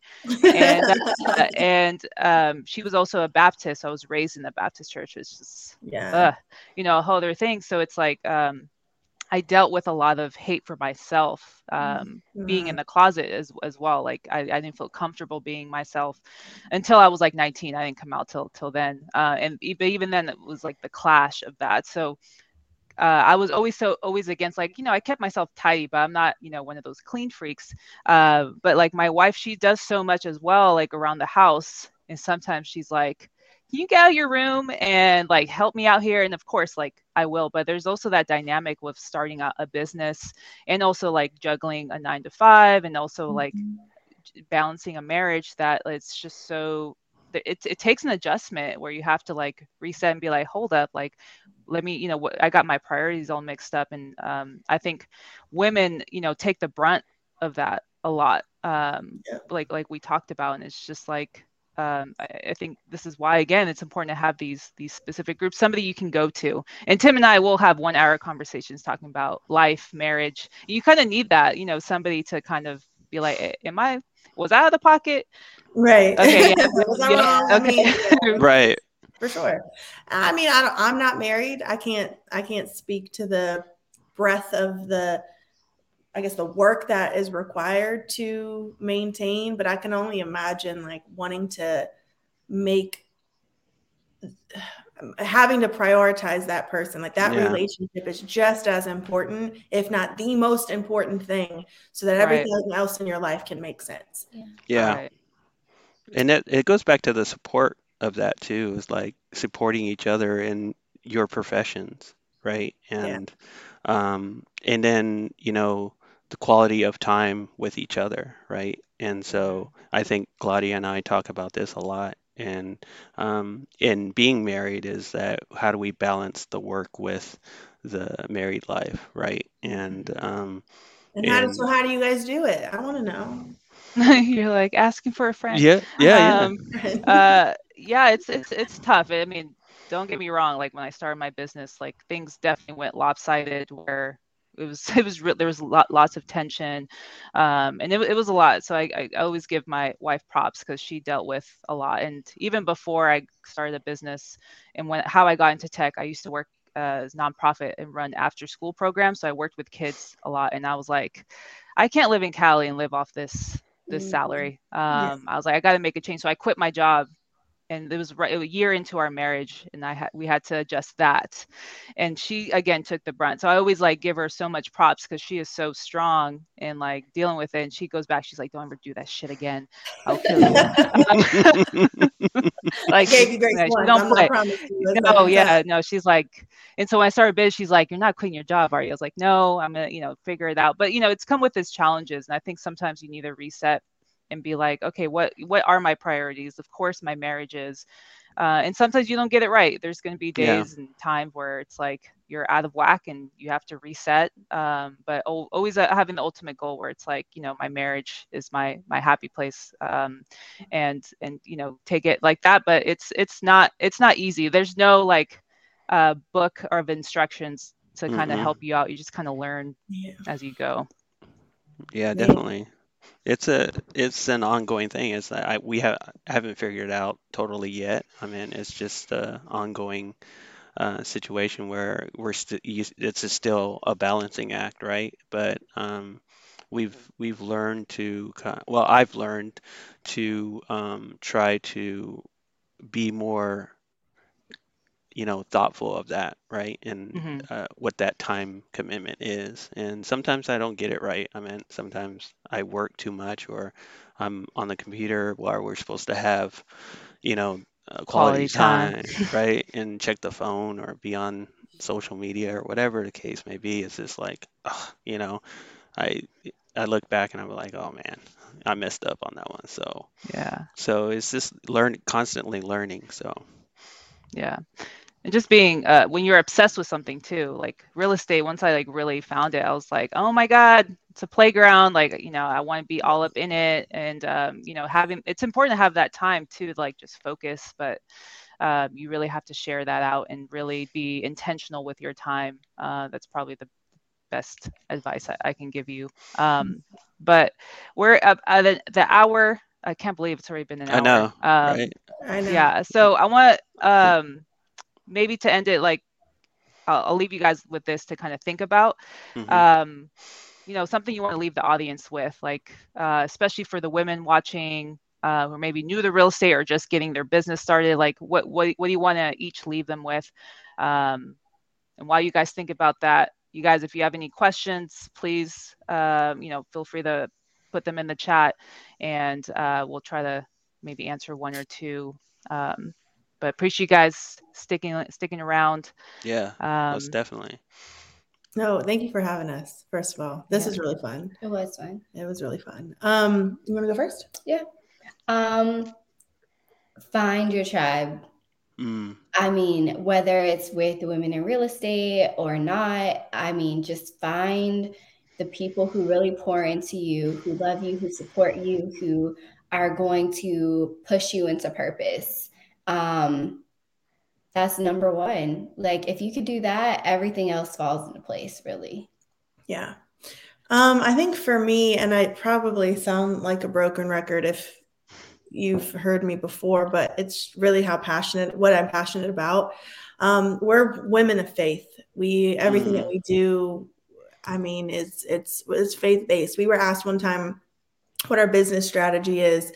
And uh, and um, she was also a Baptist. I was raised in the Baptist church. It's just yeah. uh, you know a whole other thing. So it's like um, I dealt with a lot of hate for myself. Um, being in the closet as as well. Like I, I didn't feel comfortable being myself until I was like 19. I didn't come out till till then. Uh, and but even then, it was like the clash of that. So uh, I was always so always against like you know I kept myself tidy, but I'm not you know one of those clean freaks. Uh, but like my wife, she does so much as well, like around the house, and sometimes she's like. Can you get out of your room and like help me out here? And of course, like I will, but there's also that dynamic with starting out a business and also like juggling a nine to five and also like balancing a marriage that it's just so it, it takes an adjustment where you have to like reset and be like hold up like let me you know what i got my priorities all mixed up and um, i think women you know take the brunt of that a lot um, Yeah. like like we talked about and it's just like um, I, I think this is why again it's important to have these these specific groups somebody you can go to and tim and i will have one hour conversations talking about life marriage you kind of need that you know somebody to kind of be like am i was I out of the pocket Right. Okay, yeah. Was Yeah, wrong? I okay. mean, Right. for sure. I mean, I don't, I'm not married. I can't. I can't speak to the breadth of the. I guess the work that is required to maintain, but I can only imagine like wanting to make having to prioritize that person like that Yeah. relationship is just as important if not the most important thing so that Right. everything else in your life can make sense Yeah. Right. And it, it goes back to the support of that too, is like supporting each other in your professions, right? And um and then, you know, the quality of time with each other, right? And so I think Gladia and I talk about this a lot. And um in being married is that how do we balance the work with the married life, right? And um and how do, And- so how do you guys do it i want to know You're like asking for a friend. yeah, yeah, Um, uh, yeah, it's it's it's tough. I mean, don't get me wrong. Like when I started my business, like things definitely went lopsided. Where it was it was re- there was lot, lots of tension, um, and it, it was a lot. So I, I always give my wife props because she dealt with a lot. And even before I started a business, and when how I got into tech, I used to work uh, as nonprofit and run after school programs. So I worked with kids a lot, and I was like, I can't live in Cali and live off this this Mhm. salary. Yes. Um, I was like, I got to make a change. So I quit my job, and it was right a year into our marriage, and I had we had to adjust that. And she again took the brunt. So I always like give her so much props because she is so strong and like dealing with it. And she goes back, she's like, "Don't ever do that shit again. I'll kill you." like, gave you great yeah, don't play. you. No, yeah, no, she's like, and so when I started biz, she's like, "You're not quitting your job, are you?" I was like, "No, I'm gonna, you know, figure it out." But you know, it's come with its challenges, and I think sometimes you need a reset and be like, "Okay, what what are my priorities?" Of course, my marriage is, uh, and sometimes you don't get it right. There's going to be Yeah. days and time where it's like you're out of whack and you have to reset. Um, but al- always uh, having the ultimate goal where it's like, you know, my marriage is my my happy place, um, and and you know, take it like that. But it's it's not it's not easy. There's no like uh, book of instructions to kind of Mm-mm. help you out. You just kind of learn Yeah. as you go. Yeah, Yeah. definitely. It's a it's an ongoing thing. It's I we have haven't figured it out totally yet. I mean, it's just a ongoing uh, situation where we're still it's a still a balancing act, right? But um, we've we've learned to well, I've learned to um, try to be more you know thoughtful of that right and hmm uh, what that time commitment is and sometimes i don't get it right i mean sometimes i work too much or i'm on the computer while we're supposed to have you know uh, Quality quality time. time right and check the phone or be on social media or whatever the case may be it's just like ugh, you know i i look back and i'm like oh man i messed up on that one so Yeah. so it's just learn constantly learning so Yeah. And just being uh when you're obsessed with something too, like real estate, once I like really found it, I was like, oh my God, it's a playground. Like, you know, I want to be all up in it. And um, you know, having it's important to have that time too, to, like just focus, but um, you really have to share that out and really be intentional with your time. Uh, that's probably the best advice I, I can give you. Um, but we're at, at the, the hour. I can't believe it's already been an hour. i hour. know Um, right I know. yeah. So I want um maybe to end it like I'll, I'll leave you guys with this to kind of think about. hmm Um, you know, something you want to leave the audience with, like uh, especially for the women watching uh, who maybe new to real estate or just getting their business started. Like, what what what do you want to each leave them with? Um, and while you guys think about that, you guys, if you have any questions, please, um, you know, feel free to put them in the chat, and uh, we'll try to maybe answer one or two. Um, but appreciate you guys sticking sticking around. yeah Um, most definitely No, thank you for having us. First of all, this Yeah. is really fun. It was fun. It was really fun. Um, you want to go first? Yeah. Um, find your tribe. mm, I mean, whether it's with women in real estate or not, I mean, just find the people who really pour into you, who love you, who support you, who are going to push you into purpose. Um, that's number one. Like, if you could do that, everything else falls into place, really. Yeah. Um, I think for me, and I probably sound like a broken record if you've heard me before, but it's really how passionate, what I'm passionate about. Um, we're women of faith. We everything that we do, I mean, is it's it's faith based. We were asked one time what our business strategy is,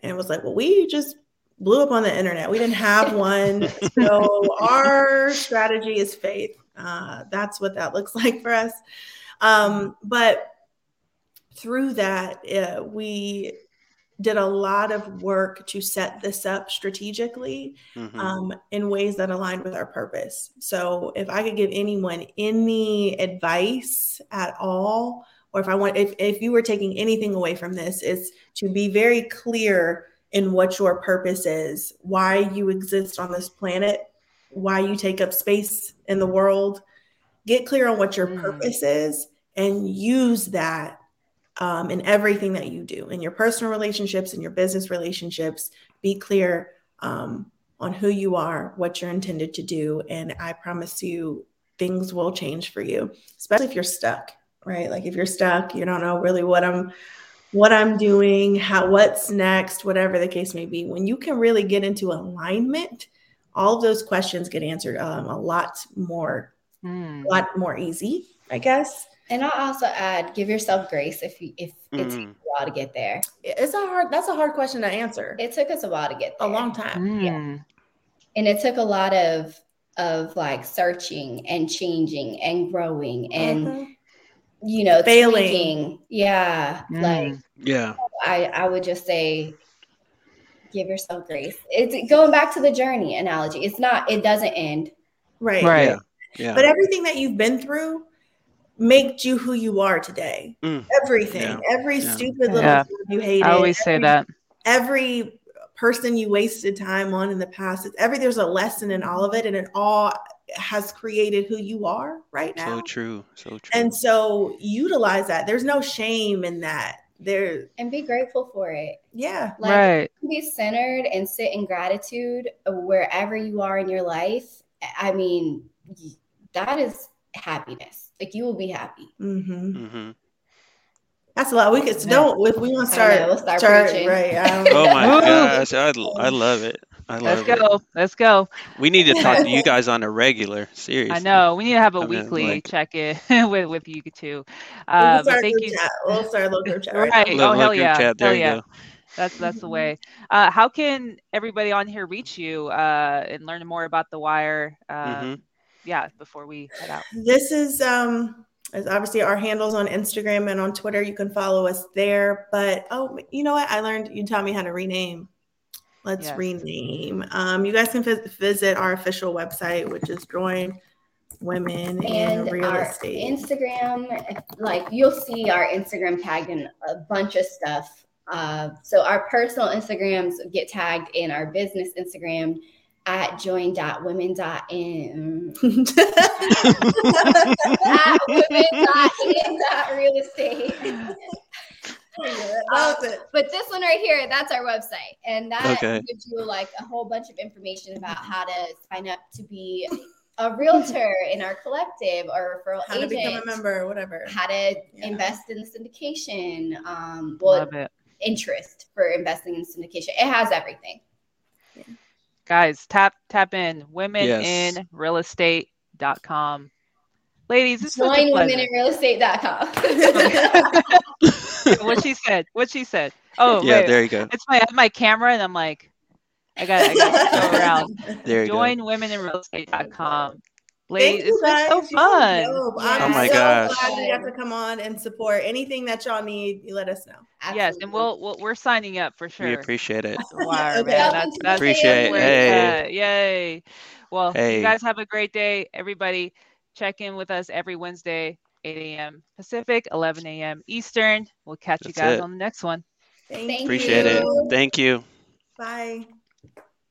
and it was like, well, we just blew up on the internet. We didn't have one, so our strategy is faith. Uh, that's what that looks like for us. Um, but through that, uh, we did a lot of work to set this up strategically mhm. um, in ways that aligned with our purpose. So, if I could give anyone any advice at all, or if I want, if, if you were taking anything away from this, is to be very clear in what your purpose is, why you exist on this planet, why you take up space in the world. Get clear on what your Mm. purpose is and use that um, in everything that you do in your personal relationships in your business relationships be clear um, on who you are what you're intended to do and i promise you things will change for you especially if you're stuck right like if you're stuck you don't know really what i'm what i'm doing how what's next whatever the case may be. When you can really get into alignment all of those questions get answered um, a lot more mm, a lot more easy i guess. And I'll also add, give yourself grace if you, if it takes Mm. a while to get there. it's a hard that's a hard question to answer. It took us a while to get a long time. Mm, and it took a lot of of like searching and changing and growing and Mhm. You know Failing. tweaking. yeah mm. like yeah i i would just say give yourself grace it's going back to the journey analogy it's not it doesn't end right Right. yeah yeah but everything that you've been through made you who you are today Mm. everything Yeah. every Yeah. stupid little Yeah. job you hated I always say that. every person you wasted time on in the past it's every there's a lesson in all of it and it all has created who you are right now so true so true and so utilize that there's no shame in that there and be grateful for it yeah like right. be centered and sit in gratitude wherever you are in your life i mean that is happiness like you will be happy Mm-hmm. Mm-hmm. that's a lot we could Yeah. don't if we want to I know, start we'll start start preaching. right um, oh my Woo! gosh I, I love it I Let's love it. go. Let's go. We need to talk to you guys on a regular. Seriously. I know we need to have a I mean, weekly like- check in with with you too. We'll Uh, but start a thank group you. chat. We'll start a little group chat. Right. Right. Oh, Little hell yeah. chat. There Hell you yeah. go. That's that's the way. Uh, how can everybody on here reach you uh, and learn more about the wire? Uh, Mhm. Yeah, before we head out. This is um is obviously our handles on Instagram and on Twitter. You can follow us there. But oh, you know what? I learned you taught me how to rename. Let's Yes. rename. Um, you guys can vis- visit our official website, which is Join Women in Real Estate. Instagram, like you'll see our Instagram tagged in a bunch of stuff. Uh, so our personal Instagrams get tagged in our business Instagram at join.women.in at women.in.real estate. that. But this one right here, that's our website. And that Okay. gives you like a whole bunch of information about how to sign up to be a realtor in our collective or a referral How to become a member, whatever. How to Yeah. invest in the syndication. Um, well, Love it, interest for investing in syndication. It has everything. guys. Tap tap in women Yes. in real estate.com. Ladies, it's such a Join pleasure. womeninrealestate.com. what she said. What she said. Oh, yeah, wait. there you go. It's my my camera, and I'm like, I got I got to go around. There you Join womeninrealestate.com. Thank Ladies, you it's been so You're fun. dope. I'm Oh my so gosh. glad you got to come on and support anything that y'all need. You let us know. Yes, and we'll, we'll we're signing up for sure. We appreciate it. Wire, Okay. man. That's that's Appreciate it. it's Hey. at. Yay. Well, Hey. you guys have a great day. Everybody, check in with us every Wednesday, 8 a.m. Pacific, 11 a.m. Eastern. We'll catch you guys it. on the next one. Thank Thank you. Appreciate it. Thank you. Bye.